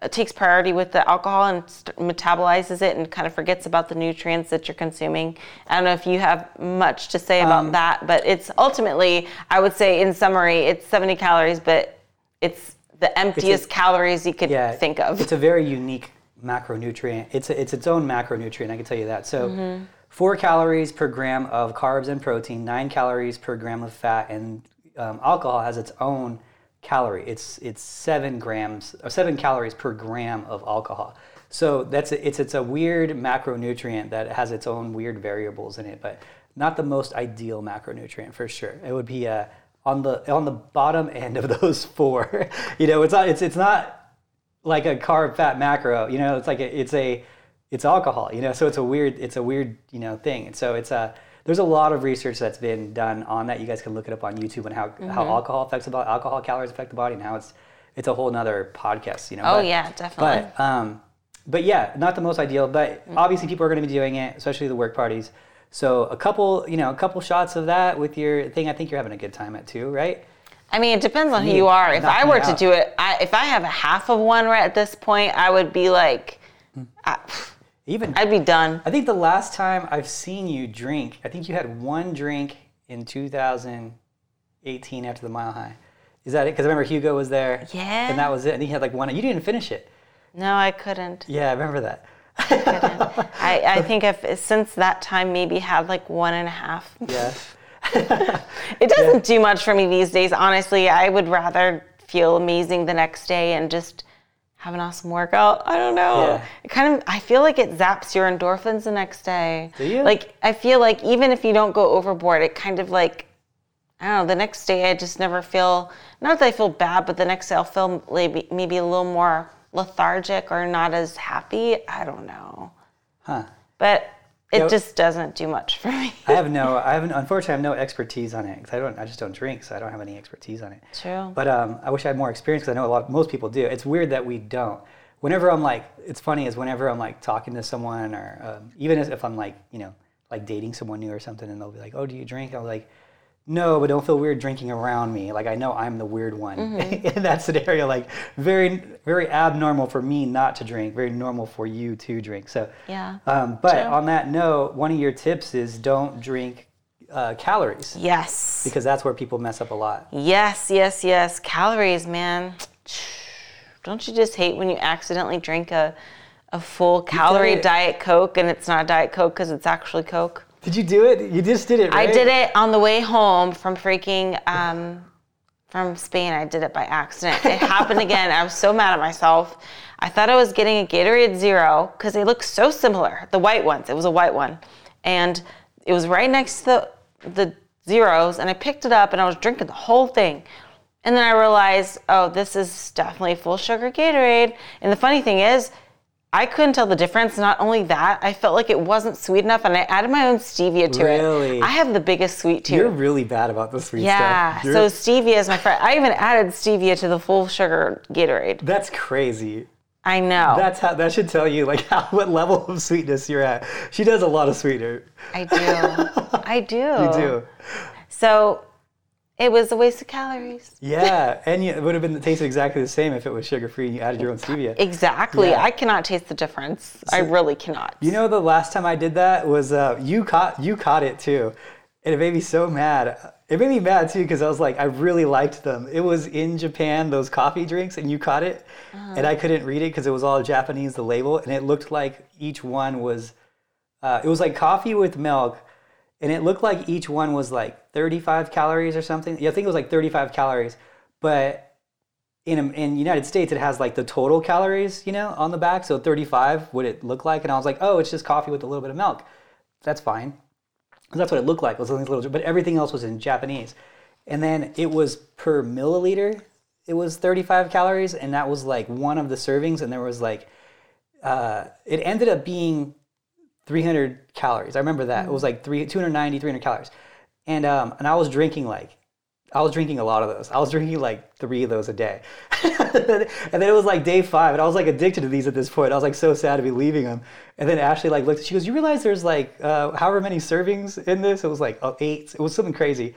Speaker 1: uh, takes priority with the alcohol and st- metabolizes it and kind of forgets about the nutrients that you're consuming. I don't know if you have much to say about um, that, but it's ultimately, I would say in summary, it's 70 calories, but it's the emptiest calories you could
Speaker 2: yeah.
Speaker 1: think of.
Speaker 2: It's a very unique macronutrient. It's a, it's its own macronutrient. I can tell you that. So.
Speaker 1: Mm-hmm.
Speaker 2: Four calories per gram of carbs and protein, nine calories per gram of fat, and um, alcohol has its own calorie. It's it's seven grams or seven calories per gram of alcohol. So that's a, it's it's a weird macronutrient that has its own weird variables in it, but not the most ideal macronutrient for sure. It would be a on the on the bottom end of those four. you know, it's not it's it's not like a carb fat macro. You know, it's like a, it's a it's alcohol. You know, so it's a weird it's a weird you know thing. And so it's a there's a lot of research that's been done on that. You guys can look it up on YouTube and how,
Speaker 1: Mm-hmm.
Speaker 2: how alcohol affects the body, alcohol calories affect the body, and how it's it's a whole nother podcast. You know.
Speaker 1: Oh
Speaker 2: but-
Speaker 1: yeah, definitely.
Speaker 2: but um, but yeah, not the most ideal. But
Speaker 1: Mm-hmm.
Speaker 2: obviously, people are going to be doing it, especially the work parties. So a couple, you know, a couple shots of that with your thing. I think you're having a good time at too, right?
Speaker 1: I mean, it depends on who you are. If I were to
Speaker 2: out.
Speaker 1: do it, I, if I have a half of one right at this point, I would be like, I,
Speaker 2: Even
Speaker 1: I'd be done.
Speaker 2: I think the last time I've seen you drink, I think you had one drink in 2018 after the Mile High. Is that it? Because I remember Hugo was there.
Speaker 1: Yeah.
Speaker 2: And that was it. And he had like one. You didn't finish it.
Speaker 1: No, I couldn't.
Speaker 2: Yeah, I remember that.
Speaker 1: couldn't. I, I think I've since that time maybe had like one and a half.
Speaker 2: Yeah.
Speaker 1: It doesn't do much for me these days, honestly. I would rather feel amazing the next day and just have an awesome workout. I don't know.
Speaker 2: Yeah.
Speaker 1: It kind of I feel like it zaps your endorphins the next day.
Speaker 2: Do you?
Speaker 1: Like I feel like even if you don't go overboard, it kind of like I don't know, the next day I just never feel not that I feel bad, but the next day I'll feel maybe maybe a little more lethargic or not as happy. I don't know.
Speaker 2: Huh.
Speaker 1: But it just doesn't do much for me.
Speaker 2: I have no, I haven't, unfortunately, I have no expertise on it because I don't, I just don't drink, so I don't have any expertise on it.
Speaker 1: True.
Speaker 2: But um, I wish I had more experience because I know a lot, most people do. It's weird that we don't. Whenever I'm like, it's funny is whenever I'm like talking to someone or um, even if I'm like, you know, like dating someone new or something, and they'll be like, "Oh, do you drink?" I'm like, "No, but don't feel weird drinking around me. Like I know I'm the weird one in that scenario. Like very, very abnormal for me not to drink. Very normal for you to drink. So
Speaker 1: Yeah.
Speaker 2: um, but
Speaker 1: True.
Speaker 2: on that note, one of your tips is don't drink uh, calories
Speaker 1: Yes.
Speaker 2: because that's where people mess up a lot.
Speaker 1: Yes, yes, yes. Calories, man. Don't you just hate when you accidentally drink a, a full calorie. Diet Coke and it's not Diet Coke because it's actually Coke?
Speaker 2: Did you do it? You just did it, right?
Speaker 1: I did it on the way home from freaking um, from Spain. I did it by accident. It happened again. I was so mad at myself. I thought I was getting a Gatorade Zero because they look so similar. The white ones. It was a white one, and it was right next to the the zeros. And I picked it up and I was drinking the whole thing. And then I realized, oh, this is definitely full sugar Gatorade. And the funny thing is, I couldn't tell the difference. Not only that, I felt like it wasn't sweet enough, and I added my own stevia to it.
Speaker 2: Really?
Speaker 1: it. I have the biggest sweet tooth.
Speaker 2: You're really bad about the sweet
Speaker 1: yeah.
Speaker 2: stuff.
Speaker 1: Yeah.
Speaker 2: So
Speaker 1: stevia is my friend. I even added stevia to the full sugar Gatorade.
Speaker 2: that's crazy.
Speaker 1: I know.
Speaker 2: That's how that should tell you like how what level of sweetness you're at. She does a lot of sweetener.
Speaker 1: I do. I do.
Speaker 2: You do.
Speaker 1: So it was a waste of calories.
Speaker 2: Yeah, and it would have been tasted exactly the same if it was sugar free and you added your own stevia.
Speaker 1: Exactly.
Speaker 2: Yeah.
Speaker 1: I cannot taste the difference. I really cannot.
Speaker 2: You know, the last time I did that was uh, you caught you caught it too, and it made me so mad. It made me mad too because I was like, I really liked them. It was in Japan those coffee drinks, and you caught it, and I couldn't read it because it was all Japanese the label, and it looked like each one was, uh, it was like coffee with milk, and it looked like each one was like 35 calories or something. Yeah, I think it was like 35 calories, but in in United States, it has like the total calories, you know, on the back. So 35 would it look like? And I was like, oh, it's just coffee with a little bit of milk. That's fine. That's what it looked like. It was little, but everything else was in Japanese. And then it was per milliliter. It was 35 calories, and that was like one of the servings. And there was like, uh, it ended up being 300 calories. I remember that. It was like three, 290, 300 calories. And, um, and I was drinking like, I was drinking a lot of those. I was drinking like three of those a day. and then it was like day five, and I was like addicted to these at this point. I was like so sad to be leaving them. And then Ashley like looked, she goes, You realize there's like uh, however many servings in this? It was like oh, eight. It was something crazy.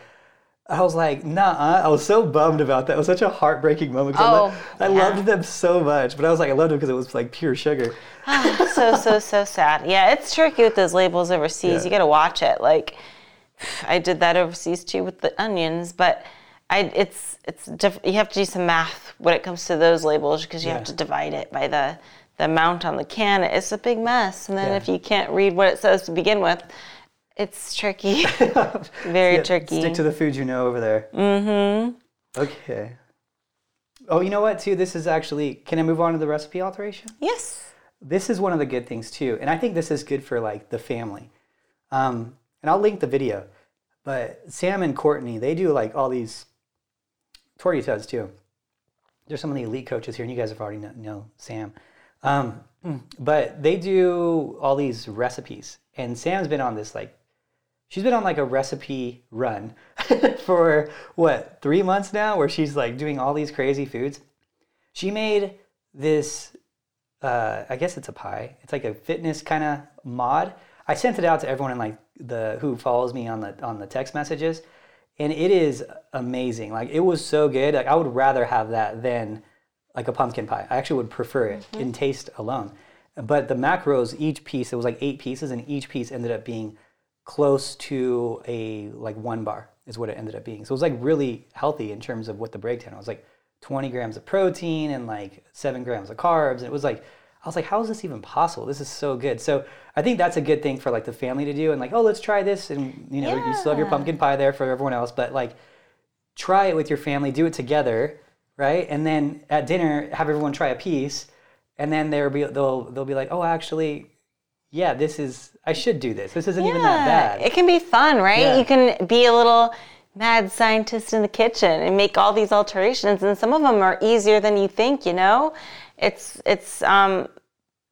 Speaker 2: I was like, nah, I was so bummed about that. It was such a heartbreaking moment. 'cause I, lo-
Speaker 1: Oh,
Speaker 2: I loved them so much, but I was like, I loved them because it was like pure sugar.
Speaker 1: so so so sad. Yeah, it's tricky with those labels overseas.
Speaker 2: Yeah.
Speaker 1: You got to watch it. Like I did that overseas too with the onions, but I it's it's diff- you have to do some math when it comes to those labels because you
Speaker 2: Yeah.
Speaker 1: have to divide it by the the amount on the can. It's a big mess, and then
Speaker 2: Yeah.
Speaker 1: if you can't read what it says to begin with, it's tricky. Very
Speaker 2: Yeah,
Speaker 1: tricky.
Speaker 2: Stick to the food you know over there. Mm-hmm. Okay. Oh, you know what? Too. This is actually. Can I move on to the recipe alteration?
Speaker 1: yes.
Speaker 2: This is one of the good things too, and I think this is good for like the family. Um, and I'll link the video. But Sam and Courtney, they do like all these Tori does too. There's some of the elite coaches here, and you guys have already know, know Sam. Um, but they do all these recipes, and Sam's been on this like, she's been on like a recipe run for what three months now, where she's like doing all these crazy foods. She made this, uh, I guess it's a pie. It's like a fitness kind of mod. I sent it out to everyone in like the who follows me on the on the text messages, and it is amazing. Like it was so good. Like I would rather have that than like a pumpkin pie. I actually would prefer it in taste alone. But the macros, each piece, it was like eight pieces, and each piece ended up being close to a like one bar is what it ended up being. So it was like really healthy in terms of what the breakdown was like 20 grams of protein and like seven grams of carbs. And it was like, I was like, how is this even possible? This is so good. So I think that's a good thing for like the family to do and like, oh, let's try this. And you know, you still have your pumpkin pie there for everyone else, but like try it with your family, do it together, right? And then at dinner, have everyone try a piece. And then they'll be they'll they'll be like, oh, actually, yeah, this is I should do this. This isn't even that bad.
Speaker 1: It can be fun, right?
Speaker 2: Yeah.
Speaker 1: You can be a little mad scientist in the kitchen and make all these alterations, and some of them are easier than you think. You know, it's it's um,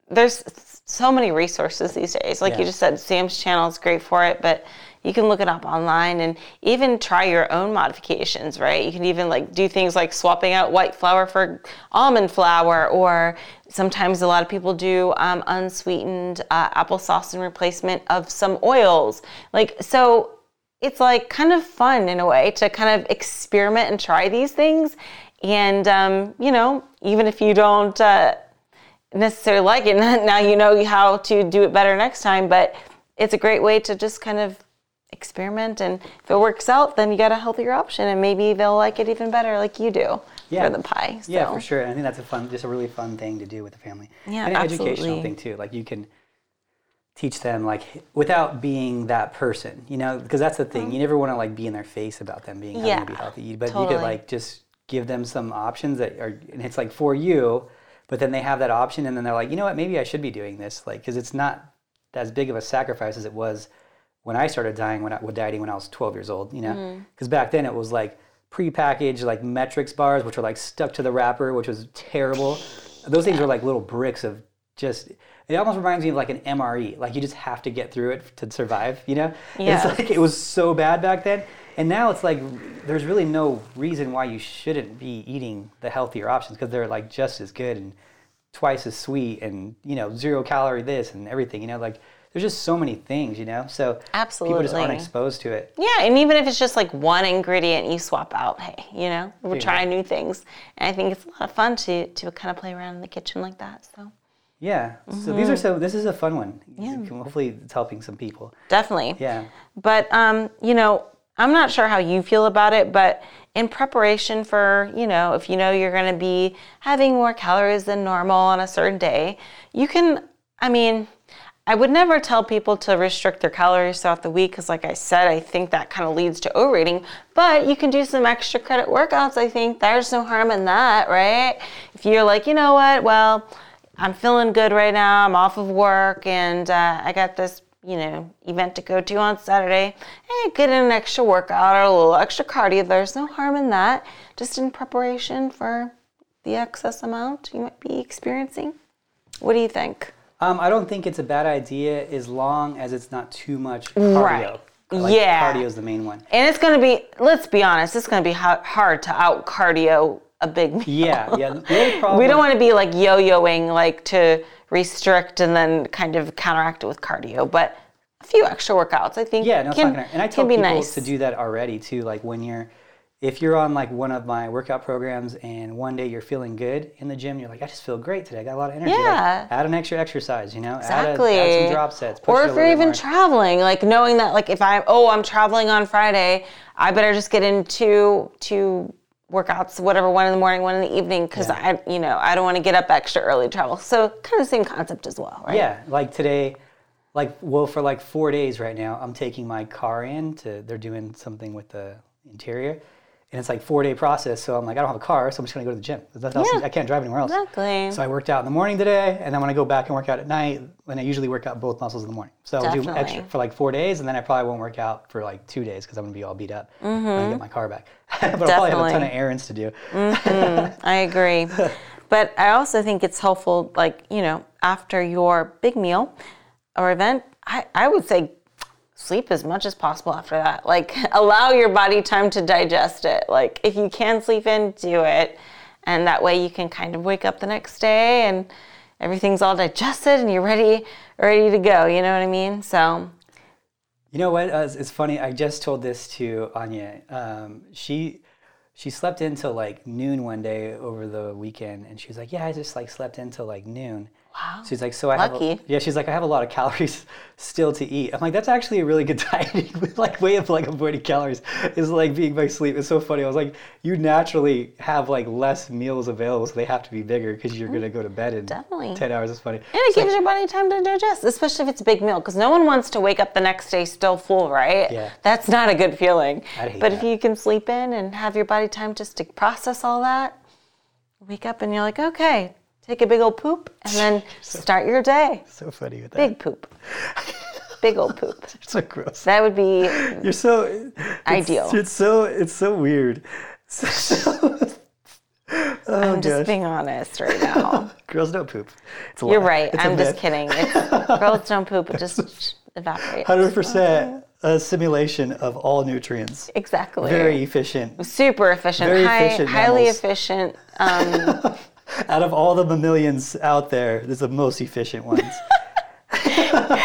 Speaker 1: there's so many resources these days. Like
Speaker 2: Yeah.
Speaker 1: you just said, Sam's channel is great for it, but you can look it up online and even try your own modifications, right? You can even like do things like swapping out white flour for almond flour, or sometimes a lot of people do um, unsweetened uh, applesauce in replacement of some oils. Like, so it's like kind of fun in a way to kind of experiment and try these things. And, um, you know, even if you don't, uh, necessarily like it. Now you know how to do it better next time, but it's a great way to just kind of experiment. And if it works out, then you got a healthier option, and maybe they'll like it even better, like you do
Speaker 2: Yeah.
Speaker 1: for the pie.
Speaker 2: Yeah, for sure. And I think that's a fun, just a really fun thing to do with the family.
Speaker 1: Yeah,
Speaker 2: and an educational thing too. Like you can teach them like without being that person, you know, because that's the thing. You never want to like be in their face about them being having to be
Speaker 1: Mm-hmm.
Speaker 2: Healthy, but you could like just give them some options that are, and it's like for you, but then they have that option, and then they're like, you know what, maybe I should be doing this, like, because it's not as big of a sacrifice as it was when I started dying when I, dieting when I was 12 years old, you know,
Speaker 1: mm.
Speaker 2: because back then it was like prepackaged like Met-Rx bars, which were like stuck to the wrapper, which was terrible. Those things were like little bricks of just. It almost reminds me of like an MRE. Like you just have to get through it to survive. You know,
Speaker 1: Yeah.
Speaker 2: it's like it was so bad back then, and now it's like there's really no reason why you shouldn't be eating the healthier options because they're like just as good and twice as sweet and you know zero calorie this and everything. You know, like there's just so many things. You know, so Absolutely. people just aren't exposed to it.
Speaker 1: Yeah, and even if it's just like one ingredient you swap out, hey, you know, we're
Speaker 2: Yeah.
Speaker 1: trying new things. And I think it's a lot of fun to to kind of play around in the kitchen like that. So
Speaker 2: Yeah. So these are so. This is a fun one. Yeah. Hopefully, it's helping some people.
Speaker 1: definitely.
Speaker 2: Yeah.
Speaker 1: But um, you know, I'm not sure how you feel about it, but in preparation for, you know, if you know you're going to be having more calories than normal on a certain day, you can I mean, I would never tell people to restrict their calories throughout the week because, like I said, I think that kind of leads to overeating. But you can do some extra credit workouts. I think there's no harm in that, right? If you're like, you know what, well, I'm feeling good right now. I'm off of work and uh, I got this, you know, event to go to on Saturday. Hey, get in an extra workout or a little extra cardio. There's no harm in that. Just in preparation for the excess amount you might be experiencing. What do you think?
Speaker 2: Um, I don't think it's a bad idea as long as it's not too much cardio.
Speaker 1: Right.
Speaker 2: Like,
Speaker 1: Yeah.
Speaker 2: Cardio is the main one.
Speaker 1: And it's going to be, let's be honest, it's going to be hard to out cardio a big meal.
Speaker 2: Yeah. Yeah. The only problem.
Speaker 1: We don't want to be like yo yoing, like to restrict and then kind of counteract it with cardio. But a few extra workouts, I think,
Speaker 2: Yeah. No, it's
Speaker 1: can,
Speaker 2: not gonna. And I tell
Speaker 1: can be
Speaker 2: people
Speaker 1: nice.
Speaker 2: to do that already too. Like when you're, if you're on like one of my workout programs and one day you're feeling good in the gym, you're like, I just feel great today. I got a lot of energy. Like,
Speaker 1: Yeah.
Speaker 2: add an extra exercise. You know.
Speaker 1: Exactly.
Speaker 2: Add, a, add some drop sets.
Speaker 1: or if you're even
Speaker 2: more.
Speaker 1: traveling, like knowing that, like if I'm, oh, I'm traveling on Friday, I better just get into two workouts, whatever, one in the morning, one in the evening, because I, you know, I don't want to get up extra early to travel. So kind of the same concept as well, right?
Speaker 2: Yeah, like today, like well, for like four days right now, I'm taking my car in to. They're doing something with the interior, and it's like four day process. So I'm like, I don't have a car, so I'm just gonna go to the gym. Else-
Speaker 1: Yeah.
Speaker 2: I can't drive anywhere else.
Speaker 1: Exactly.
Speaker 2: So I worked out in the morning today, and then when I go back and work out at night, and I usually work out both muscles in the morning. So I'll do extra for like four days, and then I probably won't work out for like two days because I'm gonna be all beat up when I get my car back. but I'll probably have a ton of errands to do. mm-hmm.
Speaker 1: I agree. but I also think it's helpful, like, you know, after your big meal or event, I, I would say sleep as much as possible after that. Like, allow your body time to digest it. Like, if you can sleep in, do it. And that way you can kind of wake up the next day and everything's all digested and you're ready, ready to go. You know what I mean? So,
Speaker 2: You know what? Uh, it's, funny. I just told this to Anya. Um, she she slept until like noon one day over the weekend, and she was like, "Yeah, I just like slept until like noon."
Speaker 1: Wow.
Speaker 2: She's like, "So I have a,
Speaker 1: Lucky.
Speaker 2: yeah." She's like, "I have a lot of calories still to eat." I'm like, "That's actually a really good dieting like way of like avoiding calories is like being by sleep." It's so funny. I was like, "You naturally have like less meals available, so they have to be bigger because you're gonna go to bed in
Speaker 1: Definitely.
Speaker 2: ten hours." It's funny.
Speaker 1: And it gives your body time to digest, especially if it's a big meal, because no one wants to wake up the next day still full, right?
Speaker 2: Yeah.
Speaker 1: That's not a good feeling.
Speaker 2: I'd hate
Speaker 1: but if you can sleep in and have your body time just to process all that, wake up and you're like, okay, take a big old poop and then start your day.
Speaker 2: So funny with that.
Speaker 1: Big poop. big old poop.
Speaker 2: So gross.
Speaker 1: That would be
Speaker 2: You're so
Speaker 1: Ideal.
Speaker 2: It's, so it's so weird. So- oh
Speaker 1: I'm just being honest right now.
Speaker 2: girls don't poop. It's a
Speaker 1: You're right.
Speaker 2: It's
Speaker 1: I'm just kidding. It's, girls don't poop, it just evaporates.
Speaker 2: Hundred percent a simulation of all nutrients.
Speaker 1: Exactly.
Speaker 2: Very efficient.
Speaker 1: super efficient,
Speaker 2: Very
Speaker 1: high,
Speaker 2: efficient
Speaker 1: highly
Speaker 2: mammals.
Speaker 1: efficient. Um,
Speaker 2: Out of all the mammalians out there, this is the most efficient ones.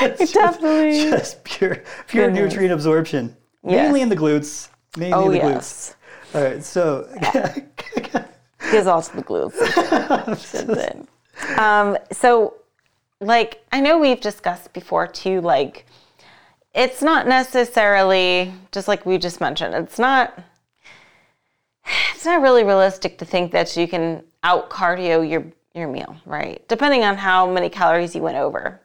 Speaker 2: It's
Speaker 1: Definitely.
Speaker 2: Just pure pure
Speaker 1: Goodness.
Speaker 2: nutrient absorption.
Speaker 1: Yes.
Speaker 2: Mainly in the glutes. Mainly
Speaker 1: oh
Speaker 2: in the
Speaker 1: yes,
Speaker 2: glutes. All right, so
Speaker 1: all to the glutes. Um, so, like I know we've discussed before too. Like, it's not necessarily just like we just mentioned. It's not. It's not really realistic to think that you can out cardio your your meal, right? Depending on how many calories you went over.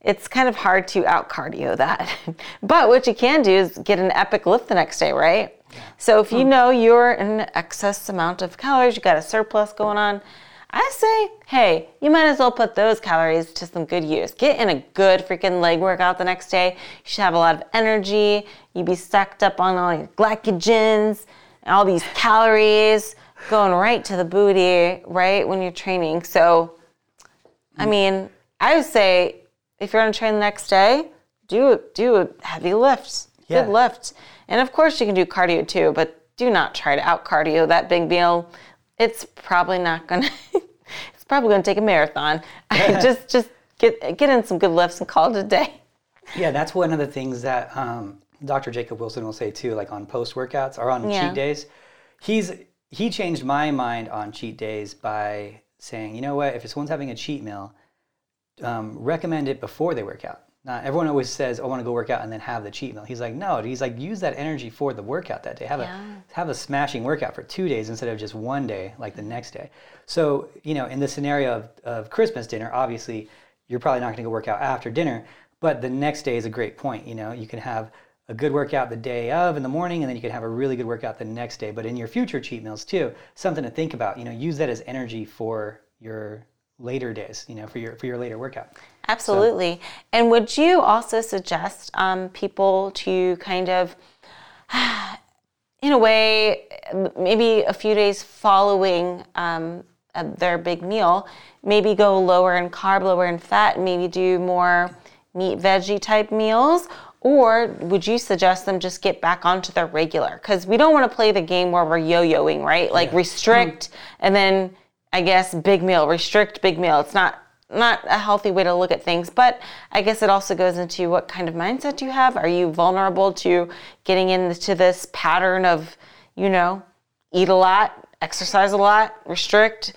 Speaker 1: it's kind of hard to out cardio that. but what you can do is get an epic lift the next day, right? So if you hmm. know you're in an excess amount of calories, you got a surplus going on, I say, hey, you might as well put those calories to some good use. Get in a good freaking leg workout the next day. You should have a lot of energy. You'd be stacked up on all your glycogens all these calories going right to the booty, right when you're training. So I mean, I would say if you're going to train the next day, do do a heavy lift,
Speaker 2: Yeah.
Speaker 1: good lift, and of course you can do cardio too. But do not try to out cardio that big meal. It's probably not going to. It's probably going to take a marathon. just just get get in some good lifts and call it a day.
Speaker 2: Yeah, that's one of the things that um, Dr. Jacob Wilson will say too, like on post workouts or on
Speaker 1: Yeah.
Speaker 2: cheat days. He's he changed my mind on cheat days by saying, you know what, if someone's having a cheat meal, um, recommend it before they work out. Not everyone always says, "I want to go work out and then have the cheat meal." He's like, no, he's like, use that energy for the workout that day. Have
Speaker 1: Yeah.
Speaker 2: a have a smashing workout for two days instead of just one day, like the next day. So you know, in the scenario of, of Christmas dinner, obviously, you're probably not going to go work out after dinner, but the next day is a great point. You know, you can have a good workout the day of in the morning, and then you can have a really good workout the next day. But in your future cheat meals too, something to think about. You know, use that as energy for your later days. You know, for your for your later workout.
Speaker 1: Absolutely. And would you also suggest um, people to kind of, in a way, maybe a few days following um, uh, their big meal, maybe go lower in carb, lower in fat, maybe do more meat, veggie type meals? Or would you suggest them just get back onto their regular? Because we don't want to play the game where we're yo yoing, right? Like restrict and then I guess big meal, restrict big meal. It's not not a healthy way to look at things, but I guess it also goes into what kind of mindset you have. Are you vulnerable to getting into this pattern of, you know, eat a lot, exercise a lot, restrict,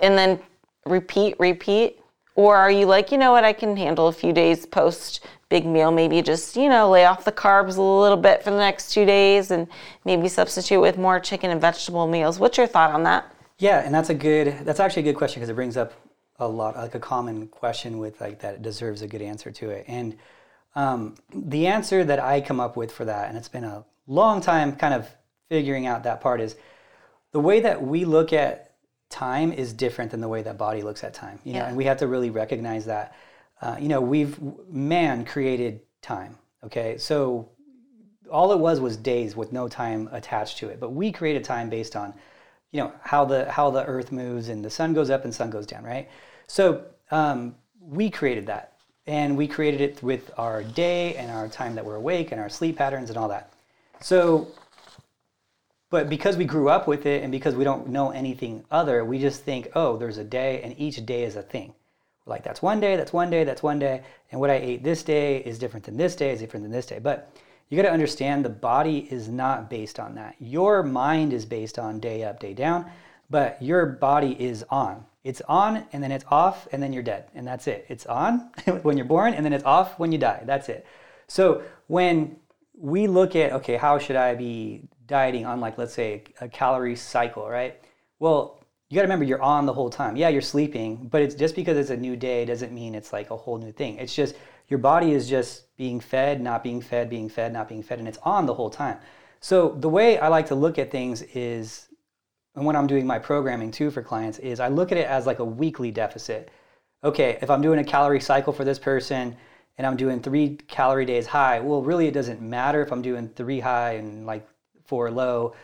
Speaker 1: and then repeat, repeat? Or are you like, you know what, I can handle a few days post big meal, maybe just, you know, lay off the carbs a little bit for the next two days and maybe substitute with more chicken and vegetable meals? What's your thought on that?
Speaker 2: Yeah, and that's a good. That's actually a good question because it brings up a lot, like a common question with like that deserves a good answer to it. And um, the answer that I come up with for that, and it's been a long time kind of figuring out that part is the way that we look at time is different than the way that body looks at time. You know, and we have to really recognize that. Uh, you know, we've man created time. Okay, so all it was was days with no time attached to it. But we created time based on, you know, how the how the Earth moves and the sun goes up and sun goes down, right? So um, we created that, and we created it with our day and our time that we're awake and our sleep patterns and all that. So, but because we grew up with it and because we don't know anything other, we just think, oh, there's a day, and each day is a thing. Like, that's one day, that's one day, that's one day, and what I ate this day is different than this day, is different than this day. But you got to understand the body is not based on that. Your mind is based on day up, day down, but your body is on. It's on and then it's off and then you're dead. And that's it. It's on when you're born and then it's off when you die. That's it. So when we look at, okay, how should I be dieting on, like, let's say a calorie cycle, right? Well, you got to remember you're on the whole time. Yeah, you're sleeping, but it's just because it's a new day doesn't mean it's like a whole new thing. It's just your body is just being fed, not being fed, being fed, not being fed, and it's on the whole time. So the way I like to look at things is, and when I'm doing my programming too for clients, is I look at it as like a weekly deficit. Okay, if I'm doing a calorie cycle for this person and I'm doing three calorie days high, well, really it doesn't matter if I'm doing three high and like four low.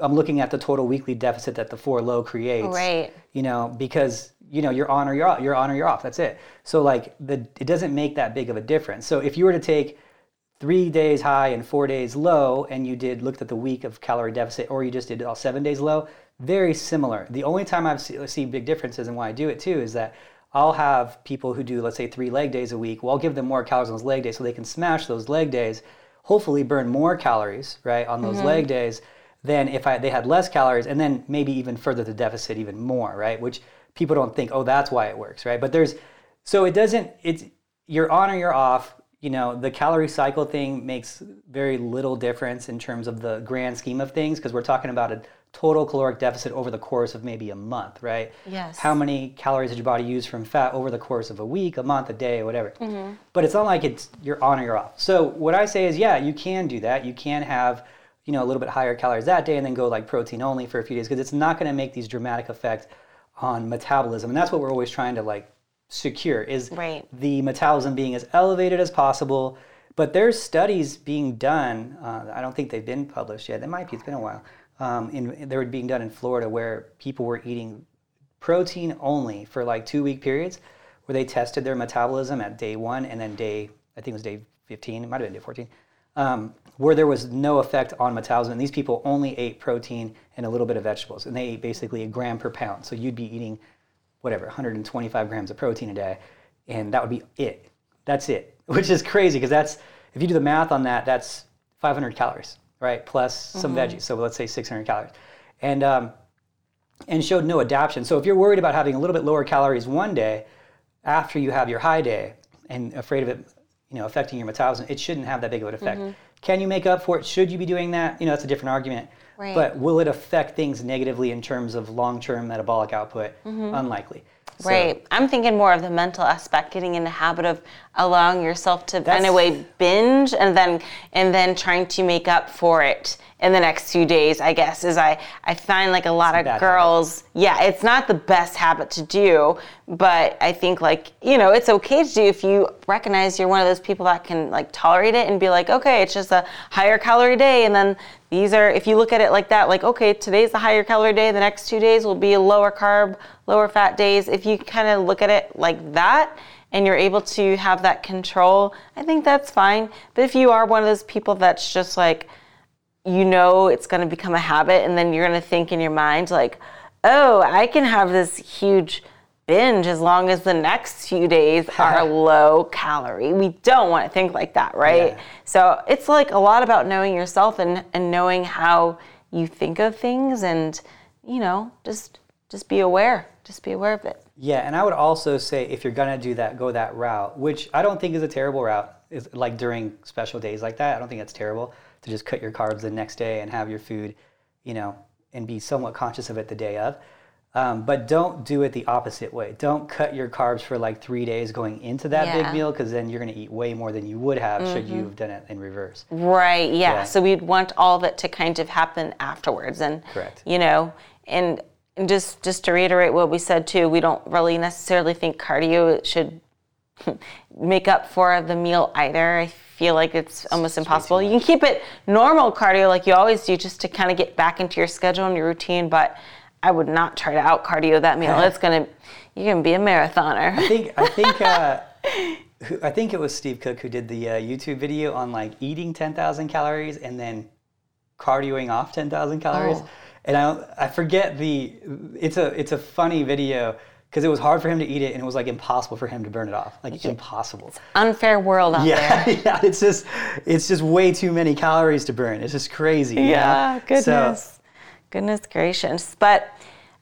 Speaker 2: I'm looking at the total weekly deficit that the four low creates
Speaker 1: Right.
Speaker 2: you know, because you know you're on or you're off. You're on or you're off. That's it. So like the it doesn't make that big of a difference. So if you were to take three days high and four days low, and you did looked at the week of calorie deficit, or you just did all seven days low, very similar. The only time I've see, see big differences and why I do it too is that I'll have people who do let's say three leg days a week. Well, I'll give them more calories on those leg days so they can smash those leg days. Hopefully, burn more calories right on those mm-hmm. leg days than if I, they had less calories and then maybe even further the deficit even more, right? Which people don't think, oh, that's why it works, right? But there's, so it doesn't, it's, you're on or you're off. You know, the calorie cycle thing makes very little difference in terms of the grand scheme of things because we're talking about a total caloric deficit over the course of maybe a month, right?
Speaker 1: Yes.
Speaker 2: How many calories did your body use from fat over the course of a week, a month, a day, whatever? Mm-hmm. But it's not like it's you're on or you're off. So what I say is, yeah, you can do that. You can have you know a little bit higher calories that day and then go like protein only for a few days because it's not going to make these dramatic effects on metabolism. And that's what we're always trying to like secure is
Speaker 1: Right.
Speaker 2: the metabolism being as elevated as possible. But there's studies being done uh, i don't think they've been published yet. They might be. It's been a while. Um, in, they were being done in florida where people were eating protein only for like two week periods where they tested their metabolism at day one and then day i think it was day 15 it might have been day 14 um, where there was no effect on metabolism. And these people only ate protein and a little bit of vegetables, and they ate basically a gram per pound. So you'd be eating whatever 125 grams of protein a day, and that would be it. That's it, which is crazy because that's if you do the math on that, that's 500 calories, right? Plus some veggies. So let's say 600 calories, and um, and showed no adaptation. So if you're worried about having a little bit lower calories one day after you have your high day and afraid of it, you know, affecting your metabolism, it shouldn't have that big of an effect. Can you make up for it? Should you be doing that? You know, that's a different argument.
Speaker 1: Right.
Speaker 2: But will it affect things negatively in terms of long-term metabolic output? Mm-hmm. Unlikely. So-
Speaker 1: Right. I'm thinking more of the mental aspect, getting in the habit of allowing yourself to in a way binge and then and then trying to make up for it in the next few days, I guess, is I, I find like a lot
Speaker 2: a
Speaker 1: of
Speaker 2: bad habit.
Speaker 1: girls yeah, it's not the best habit to do, but I think like, you know, it's okay to do if you recognize you're one of those people that can like tolerate it and be like, okay, it's just a higher calorie day and then these are if you look at it like that, like, okay, today's the higher calorie day, the next two days will be lower carb, lower fat days. If you kind of look at it like that and you're able to have that control, I think that's fine. But if you are one of those people that's just like, you know it's going to become a habit and then you're going to think in your mind like oh i can have this huge binge as long as the next few days are low calorie we don't want to think like that right
Speaker 2: Yeah.
Speaker 1: so it's like a lot about knowing yourself and, and knowing how you think of things and you know just just be aware just be aware of it
Speaker 2: Yeah, and I would also say if you're gonna do that, go that route, which I don't think is a terrible route. Is like during special days like that, I don't think that's terrible to just cut your carbs the next day and have your food, you know, and be somewhat conscious of it the day of. Um, but don't do it the opposite way. Don't cut your carbs for like three days going into that
Speaker 1: Yeah. Mm-hmm.
Speaker 2: big meal because then you're going to eat way more than you would have should you have done it in reverse.
Speaker 1: Right. Yeah.
Speaker 2: Yeah.
Speaker 1: So we'd want all of it to kind of happen afterwards, and
Speaker 2: Correct.
Speaker 1: You know, and, and just just to reiterate what we said too, we don't really necessarily think cardio should make up for the meal either. I feel like it's almost impossible. You can keep it normal cardio like you always do, just to kind of get back into your schedule and your routine, but. I would not try to out cardio that meal. It's gonna, you're gonna be a marathoner.
Speaker 2: I think I think uh, I think it was Steve Cook who did the uh, YouTube video on like eating 10,000 calories and then cardioing off 10,000 calories.
Speaker 1: Oh.
Speaker 2: And I I forget the it's a it's a funny video because it was hard for him to eat it and it was like impossible for him to burn it off. Like impossible.
Speaker 1: Unfair world out there.
Speaker 2: Yeah, yeah, it's just it's just way too many calories to burn. It's just crazy. you know?
Speaker 1: Yeah, goodness.
Speaker 2: So,
Speaker 1: Goodness gracious. But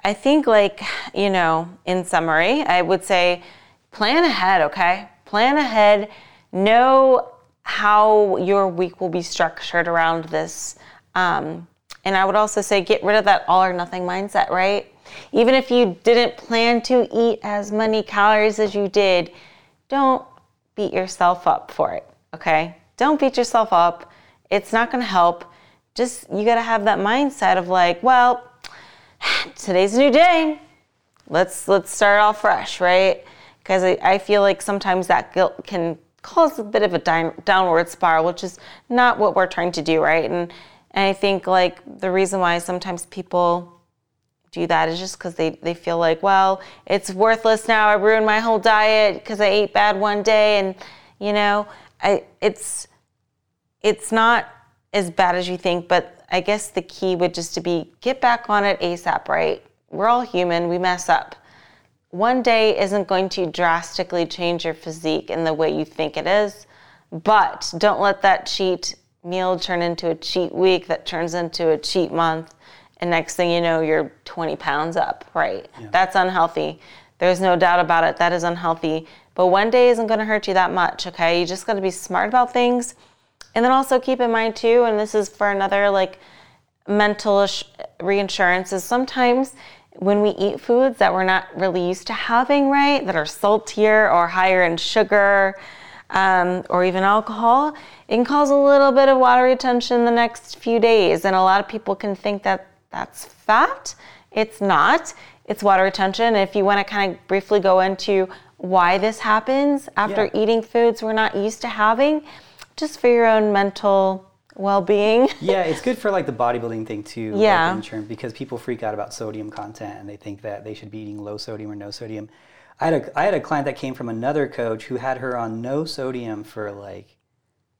Speaker 1: I think, like, you know, in summary, I would say plan ahead, okay? Plan ahead. Know how your week will be structured around this. Um, and I would also say get rid of that all or nothing mindset, right? Even if you didn't plan to eat as many calories as you did, don't beat yourself up for it, okay? Don't beat yourself up. It's not gonna help. Just, you gotta have that mindset of like, well, today's a new day. Let's let's start off fresh, right? Because I, I feel like sometimes that guilt can cause a bit of a down, downward spiral, which is not what we're trying to do, right? And, and I think like the reason why sometimes people do that is just because they, they feel like, well, it's worthless now. I ruined my whole diet because I ate bad one day, and you know, I it's it's not as bad as you think, but I guess the key would just to be get back on it ASAP, right? We're all human, we mess up. One day isn't going to drastically change your physique in the way you think it is, but don't let that cheat meal turn into a cheat week that turns into a cheat month. And next thing you know, you're 20 pounds up, right? That's unhealthy. There's no doubt about it. That is unhealthy. But one day isn't going to hurt you that much, okay? You just got to be smart about things. And then also keep in mind too, and this is for another like mental reinsurance, is sometimes when we eat foods that we're not really used to having, right, that are saltier or higher in sugar um, or even alcohol, it can cause a little bit of water retention the next few days. And a lot of people can think that that's fat. It's not. It's water retention. If you want to kind of briefly go into why this happens after
Speaker 2: Yeah.
Speaker 1: eating foods we're not used to having, just for your own mental well-being.
Speaker 2: yeah, it's good for like the bodybuilding thing too. like,
Speaker 1: Yeah.
Speaker 2: in term- because people freak out about sodium content and they think that they should be eating low sodium or no sodium. I had a I had a client that came from another coach who had her on no sodium for like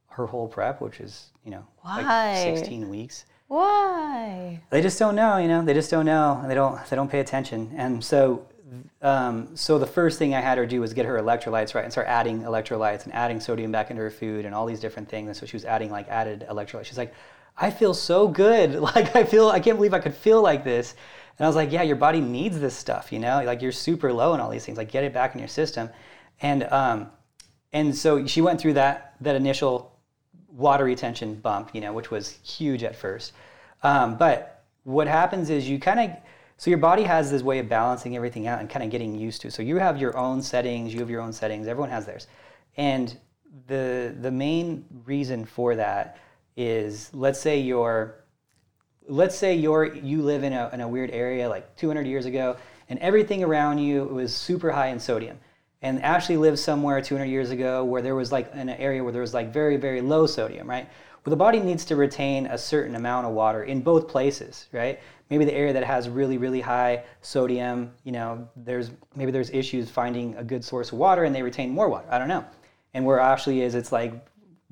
Speaker 2: her whole prep, which is you know
Speaker 1: Why?
Speaker 2: like 16 weeks.
Speaker 1: Why?
Speaker 2: They just don't know, you know. They just don't know, and they don't they don't pay attention. And so, um, so the first thing I had her do was get her electrolytes right and start adding electrolytes and adding sodium back into her food and all these different things. And so she was adding like added electrolytes. She's like, I feel so good. Like I feel I can't believe I could feel like this. And I was like, yeah, your body needs this stuff, you know. Like you're super low in all these things. Like get it back in your system. And um, and so she went through that that initial water retention bump, you know, which was huge at first. Um, but what happens is you kind of, so your body has this way of balancing everything out and kind of getting used to. So you have your own settings, you have your own settings, everyone has theirs. And the, the main reason for that is, let's say you're, let's say you're, you live in a, in a weird area like 200 years ago and everything around you was super high in sodium and Ashley lived somewhere 200 years ago where there was like an area where there was like very very low sodium, right? Well, the body needs to retain a certain amount of water in both places, right? Maybe the area that has really really high sodium, you know, there's maybe there's issues finding a good source of water and they retain more water. I don't know. And where Ashley is, it's like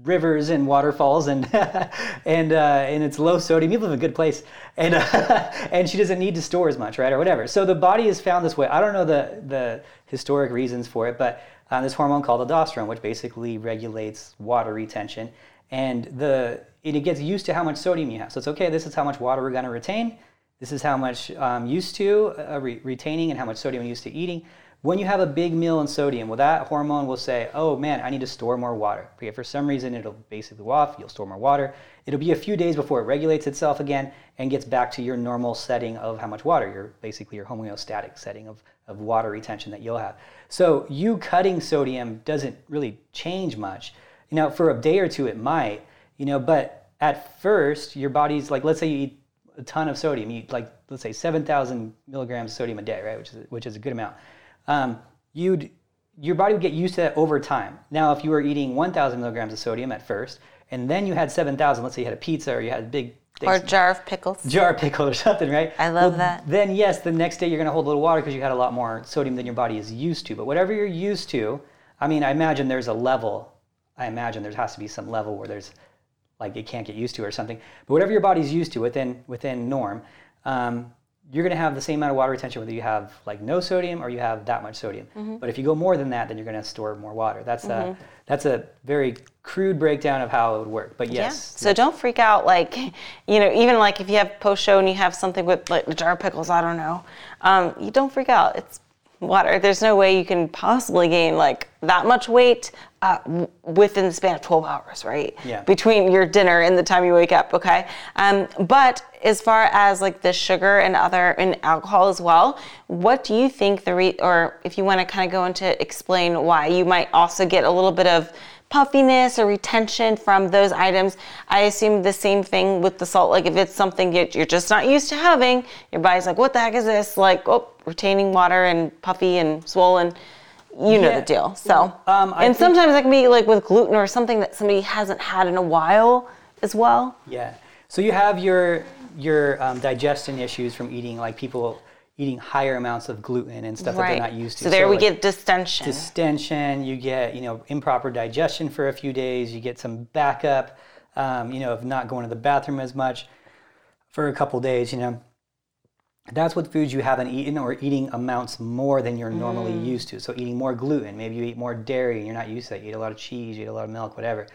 Speaker 2: rivers and waterfalls and and uh, and it's low sodium. You live in a good place, and uh, and she doesn't need to store as much, right, or whatever. So the body is found this way. I don't know the the historic reasons for it, but uh, this hormone called aldosterone, which basically regulates water retention, and the and it gets used to how much sodium you have. So it's okay. This is how much water we're going to retain. This is how much um, used to uh, re- retaining and how much sodium I'm used to eating. When you have a big meal in sodium, well, that hormone will say, oh man, I need to store more water. For some reason, it'll basically go off, you'll store more water. It'll be a few days before it regulates itself again and gets back to your normal setting of how much water, your basically your homeostatic setting of, of water retention that you'll have. So you cutting sodium doesn't really change much. You know, for a day or two it might, you know, but at first your body's like, let's say you eat a ton of sodium, you eat like, let's say 7,000 milligrams of sodium a day, right, which is, which is a good amount um, you'd your body would get used to that over time. Now, if you were eating 1,000 milligrams of sodium at first, and then you had 7,000, let's say you had a pizza or you had a big
Speaker 1: or a jar of pickles.
Speaker 2: Jar of pickle or something, right?
Speaker 1: I love well, that.
Speaker 2: Then yes, the next day you're going to hold a little water because you had a lot more sodium than your body is used to. But whatever you're used to, I mean, I imagine there's a level. I imagine there has to be some level where there's like it can't get used to or something. But whatever your body's used to within within norm, um, you're going to have the same amount of water retention whether you have like no sodium or you have that much sodium. Mm-hmm. But if you go more than that, then you're going to store more water. That's mm-hmm. a that's a very crude breakdown of how it would work. But yes.
Speaker 1: Yeah. So don't freak out. Like you know, even like if you have post show and you have something with like a jar of pickles, I don't know. Um, you don't freak out. It's water. There's no way you can possibly gain like that much weight uh, w- within the span of 12 hours, right?
Speaker 2: Yeah.
Speaker 1: Between your dinner and the time you wake up, okay? Um, but as far as like the sugar and other and alcohol as well, what do you think the re- or if you want to kind of go into explain why you might also get a little bit of puffiness or retention from those items. I assume the same thing with the salt. Like if it's something you're just not used to having, your body's like, what the heck is this? Like, oh, retaining water and puffy and swollen. You know yeah. the deal. So, um, and sometimes that can be like with gluten or something that somebody hasn't had in a while as well.
Speaker 2: Yeah. So you have your your um, digestion issues from eating like people eating higher amounts of gluten and stuff right. that they're not used to.
Speaker 1: So there so we
Speaker 2: like
Speaker 1: get distension.
Speaker 2: Distension. You get you know improper digestion for a few days. You get some backup. Um, you know of not going to the bathroom as much for a couple days. You know. That's with foods you haven't eaten or eating amounts more than you're normally mm. used to. So eating more gluten, maybe you eat more dairy and you're not used to that. You eat a lot of cheese, you eat a lot of milk, whatever.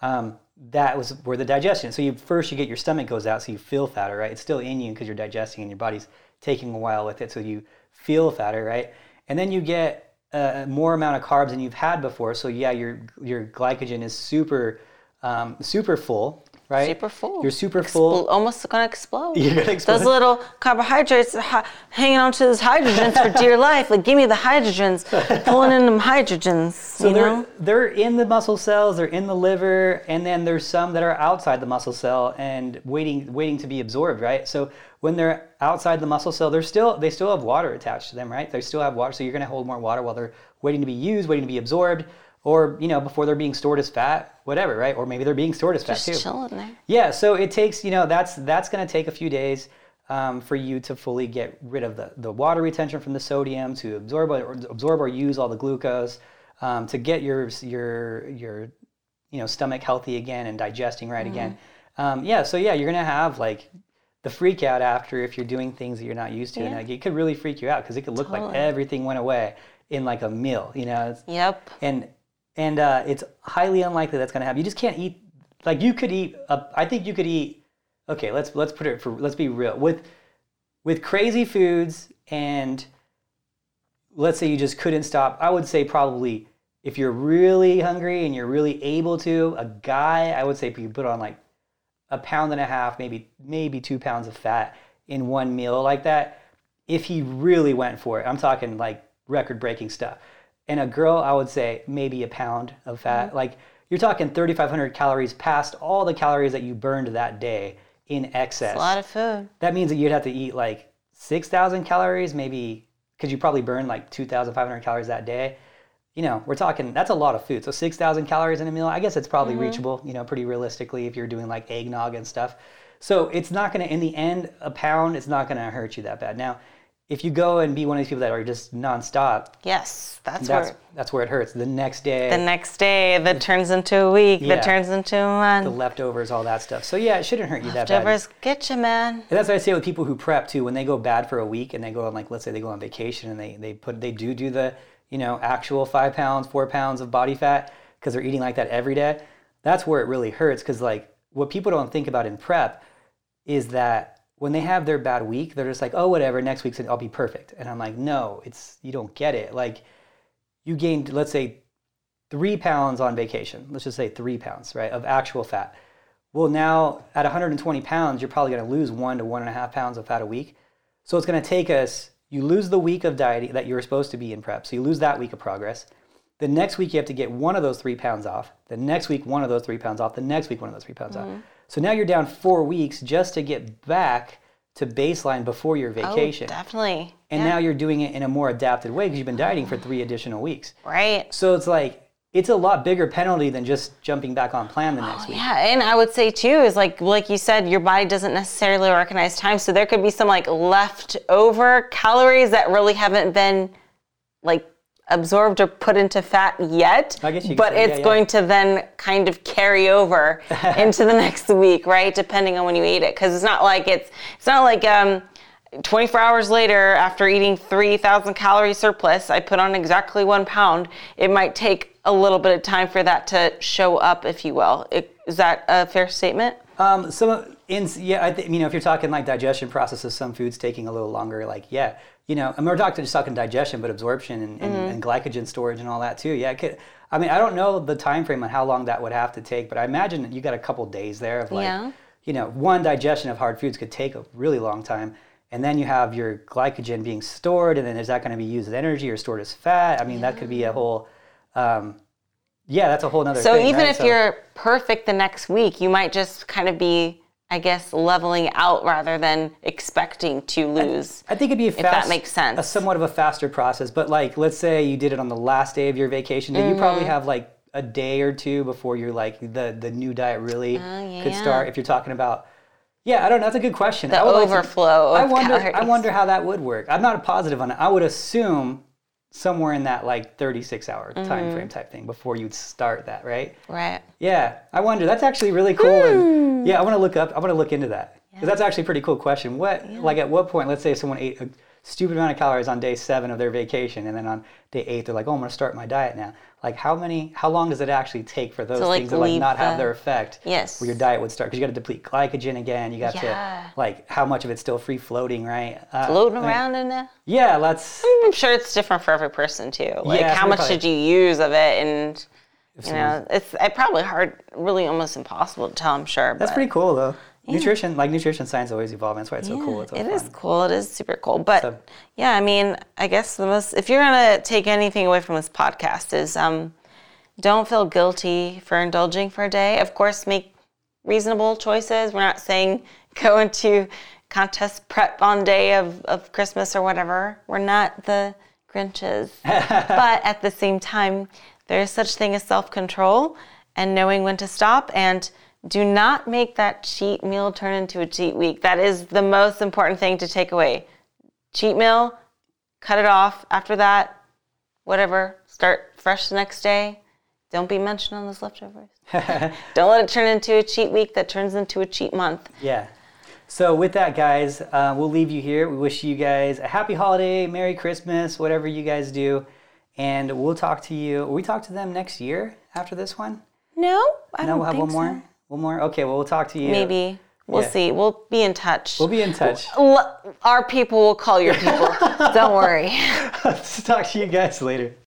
Speaker 2: Um, that was where the digestion. So you first you get your stomach goes out, so you feel fatter, right? It's still in you because you're digesting and your body's taking a while with it, so you feel fatter, right? And then you get a more amount of carbs than you've had before. So yeah, your your glycogen is super um, super full, right?
Speaker 1: Super full.
Speaker 2: You're super full.
Speaker 1: almost gonna explode.
Speaker 2: You're gonna explode.
Speaker 1: Those little carbohydrates are hanging on to those hydrogens for dear life. Like, give me the hydrogens, pulling in them hydrogens. So
Speaker 2: they're
Speaker 1: know?
Speaker 2: they're in the muscle cells, they're in the liver, and then there's some that are outside the muscle cell and waiting waiting to be absorbed, right? So when they're outside the muscle cell, they're still they still have water attached to them, right? They still have water, so you're gonna hold more water while they're waiting to be used, waiting to be absorbed or you know before they're being stored as fat whatever right? Or maybe they're being stored as
Speaker 1: Just
Speaker 2: fat too.
Speaker 1: chilling there.
Speaker 2: Yeah so it takes you know that's that's going to take a few days um, for you to fully get rid of the, the water retention from the sodium to absorb or absorb or use all the glucose um, to get your your your you know stomach healthy again and digesting right mm-hmm. again um, yeah so yeah you're going to have like the freak out after if you're doing things that you're not used to. Yeah. and like, it could really freak you out because it could look totally. like everything went away in like a meal you know?
Speaker 1: Yep.
Speaker 2: And and uh, it's highly unlikely that's going to happen. You just can't eat like you could eat. A, I think you could eat. Okay, let's let's put it for let's be real with with crazy foods and let's say you just couldn't stop. I would say probably if you're really hungry and you're really able to, a guy I would say you put on like a pound and a half, maybe maybe two pounds of fat in one meal like that. If he really went for it, I'm talking like record breaking stuff and a girl, I would say maybe a pound of fat. Mm-hmm. Like you're talking 3,500 calories past all the calories that you burned that day in excess.
Speaker 1: That's a lot of food.
Speaker 2: That means that you'd have to eat like 6,000 calories, maybe because you probably burned like 2,500 calories that day. You know, we're talking that's a lot of food. So 6,000 calories in a meal, I guess it's probably mm-hmm. reachable. You know, pretty realistically if you're doing like eggnog and stuff. So it's not going to, in the end, a pound, it's not going to hurt you that bad. Now, if you go and be one of these people that are just nonstop,
Speaker 1: yes, that's,
Speaker 2: that's
Speaker 1: where
Speaker 2: that's where it hurts. The next day,
Speaker 1: the next day that turns into a week, yeah, that turns into a month.
Speaker 2: The leftovers, all that stuff. So yeah, it shouldn't hurt you
Speaker 1: leftovers
Speaker 2: that bad.
Speaker 1: Leftovers get you, man. And
Speaker 2: that's what I say with people who prep too. When they go bad for a week and they go on like, let's say they go on vacation and they they put they do do the you know actual five pounds, four pounds of body fat because they're eating like that every day. That's where it really hurts because like what people don't think about in prep is that when they have their bad week, they're just like, oh, whatever, next week's I'll be perfect. And I'm like, no, it's you don't get it. Like you gained, let's say, three pounds on vacation. Let's just say three pounds, right, of actual fat. Well, now at 120 pounds, you're probably going to lose one to one and a half pounds of fat a week. So it's going to take us. You lose the week of dieting that you were supposed to be in prep. So you lose that week of progress. The next week you have to get one of those three pounds off. The next week one of those three pounds off. The next week one of those three pounds off. Mm-hmm. So now you're down four weeks just to get back to baseline before your oh, vacation.
Speaker 1: Oh, definitely.
Speaker 2: and
Speaker 1: Yeah.
Speaker 2: now you're doing it in a more adapted way because you've been dieting for three additional weeks.
Speaker 1: right.
Speaker 2: So it's like it's a lot bigger penalty than just jumping back on plan the next oh, week.
Speaker 1: Yeah, and I would say too is like like you said, your body doesn't necessarily recognize time, so there could be some like leftover calories that really haven't been like absorbed or put into fat yet.
Speaker 2: I guess you
Speaker 1: but it's
Speaker 2: yeah, yeah.
Speaker 1: going to then kind of carry over into the next week, right? Depending on when you eat it, because it's not like it's it's not like um. 24 hours later, after eating 3,000 calorie surplus, I put on exactly one pound. It might take a little bit of time for that to show up, if you will. It, is that a fair statement?
Speaker 2: Um, some in yeah, I think you know if you're talking like digestion processes, some foods taking a little longer. Like yeah, you know, and we're talking just talking digestion, but absorption and, and, and glycogen storage and all that too. Yeah, it could. I mean, I don't know the time frame on how long that would have to take, but I imagine that you got a couple days there of like,
Speaker 1: Yeah.
Speaker 2: you know, one digestion of hard foods could take a really long time. And then you have your glycogen being stored, and then is that going to be used as energy or stored as fat? I mean, that could be a whole, um, yeah, that's a whole other.
Speaker 1: So
Speaker 2: thing.
Speaker 1: even
Speaker 2: right?
Speaker 1: if
Speaker 2: So-
Speaker 1: you're perfect the next week, you might just kind of be, I guess, leveling out rather than expecting to lose.
Speaker 2: I think it'd be a fast,
Speaker 1: that makes sense.
Speaker 2: a somewhat of a faster process. But like, let's say you did it on the last day of your vacation, then you probably
Speaker 1: Mm-hmm.
Speaker 2: have like a day or two before you're like the the new diet really could
Speaker 1: Oh, yeah.
Speaker 2: start. If you're talking about, yeah, I don't know. That's a good question.
Speaker 1: The
Speaker 2: I would like to-
Speaker 1: overflow
Speaker 2: I wonder. I wonder how that would work. I'm not a positive on it. I would assume somewhere in that like 36 hour
Speaker 1: Mm-hmm.
Speaker 2: time frame type thing before you'd start that, right?
Speaker 1: Right.
Speaker 2: Yeah, I wonder. That's actually really cool.
Speaker 1: Hmm.
Speaker 2: And yeah, I want to look up. I want to look into that because that's actually a pretty cool question. What, like, at what point? Let's say someone ate a stupid amount of calories on day seven of their vacation, and then on day eight they're like, "Oh, I'm going to start my diet now." Like, how many? How long does it actually take for those
Speaker 1: like,
Speaker 2: things to like not have their effect?
Speaker 1: Yes.
Speaker 2: Where your diet would start because you got to deplete glycogen again. You got
Speaker 1: Yeah.
Speaker 2: to like how much of it's still free floating, right? Uh,
Speaker 1: Floating
Speaker 2: I mean,
Speaker 1: around in there.
Speaker 2: Yeah, let's
Speaker 1: I'm sure it's different for every person too. Like
Speaker 2: Yeah,
Speaker 1: how much
Speaker 2: probably-
Speaker 1: did you use of it, and you know, it's it probably hard, really almost impossible to tell. I'm sure.
Speaker 2: That's
Speaker 1: but
Speaker 2: pretty cool though. Nutrition, like nutrition science, always evolving. That's why it's so cool. It's so
Speaker 1: It
Speaker 2: fun.
Speaker 1: is cool. It is super cool. But
Speaker 2: So-
Speaker 1: yeah, I mean, I guess the most if you're gonna take anything away from this podcast is um, don't feel guilty for indulging for a day. Of course, make reasonable choices. We're not saying go into contest prep on day of, of Christmas or whatever. We're not the Grinches. but at the same time, there is such thing as self-control and knowing when to stop and do not make that cheat meal turn into a cheat week. That is the most important thing to take away. Cheat meal, cut it off. After that, whatever, start fresh the next day. Don't be mentioned on those leftovers. Don't let it turn into a cheat week that turns into a cheat month.
Speaker 2: Yeah. So with that, guys, uh, we'll leave you here. We wish you guys a happy holiday, Merry Christmas, whatever you guys do, and we'll talk to you. Will we talk to them next year after this one?
Speaker 1: No, I
Speaker 2: No,
Speaker 1: don't
Speaker 2: we'll have
Speaker 1: think
Speaker 2: one more. One more. Okay. Well, we'll talk to you.
Speaker 1: Maybe. We'll
Speaker 2: Yeah.
Speaker 1: see. We'll be in touch.
Speaker 2: We'll be in touch.
Speaker 1: Our people will call your people. Don't worry.
Speaker 2: talk to you guys later.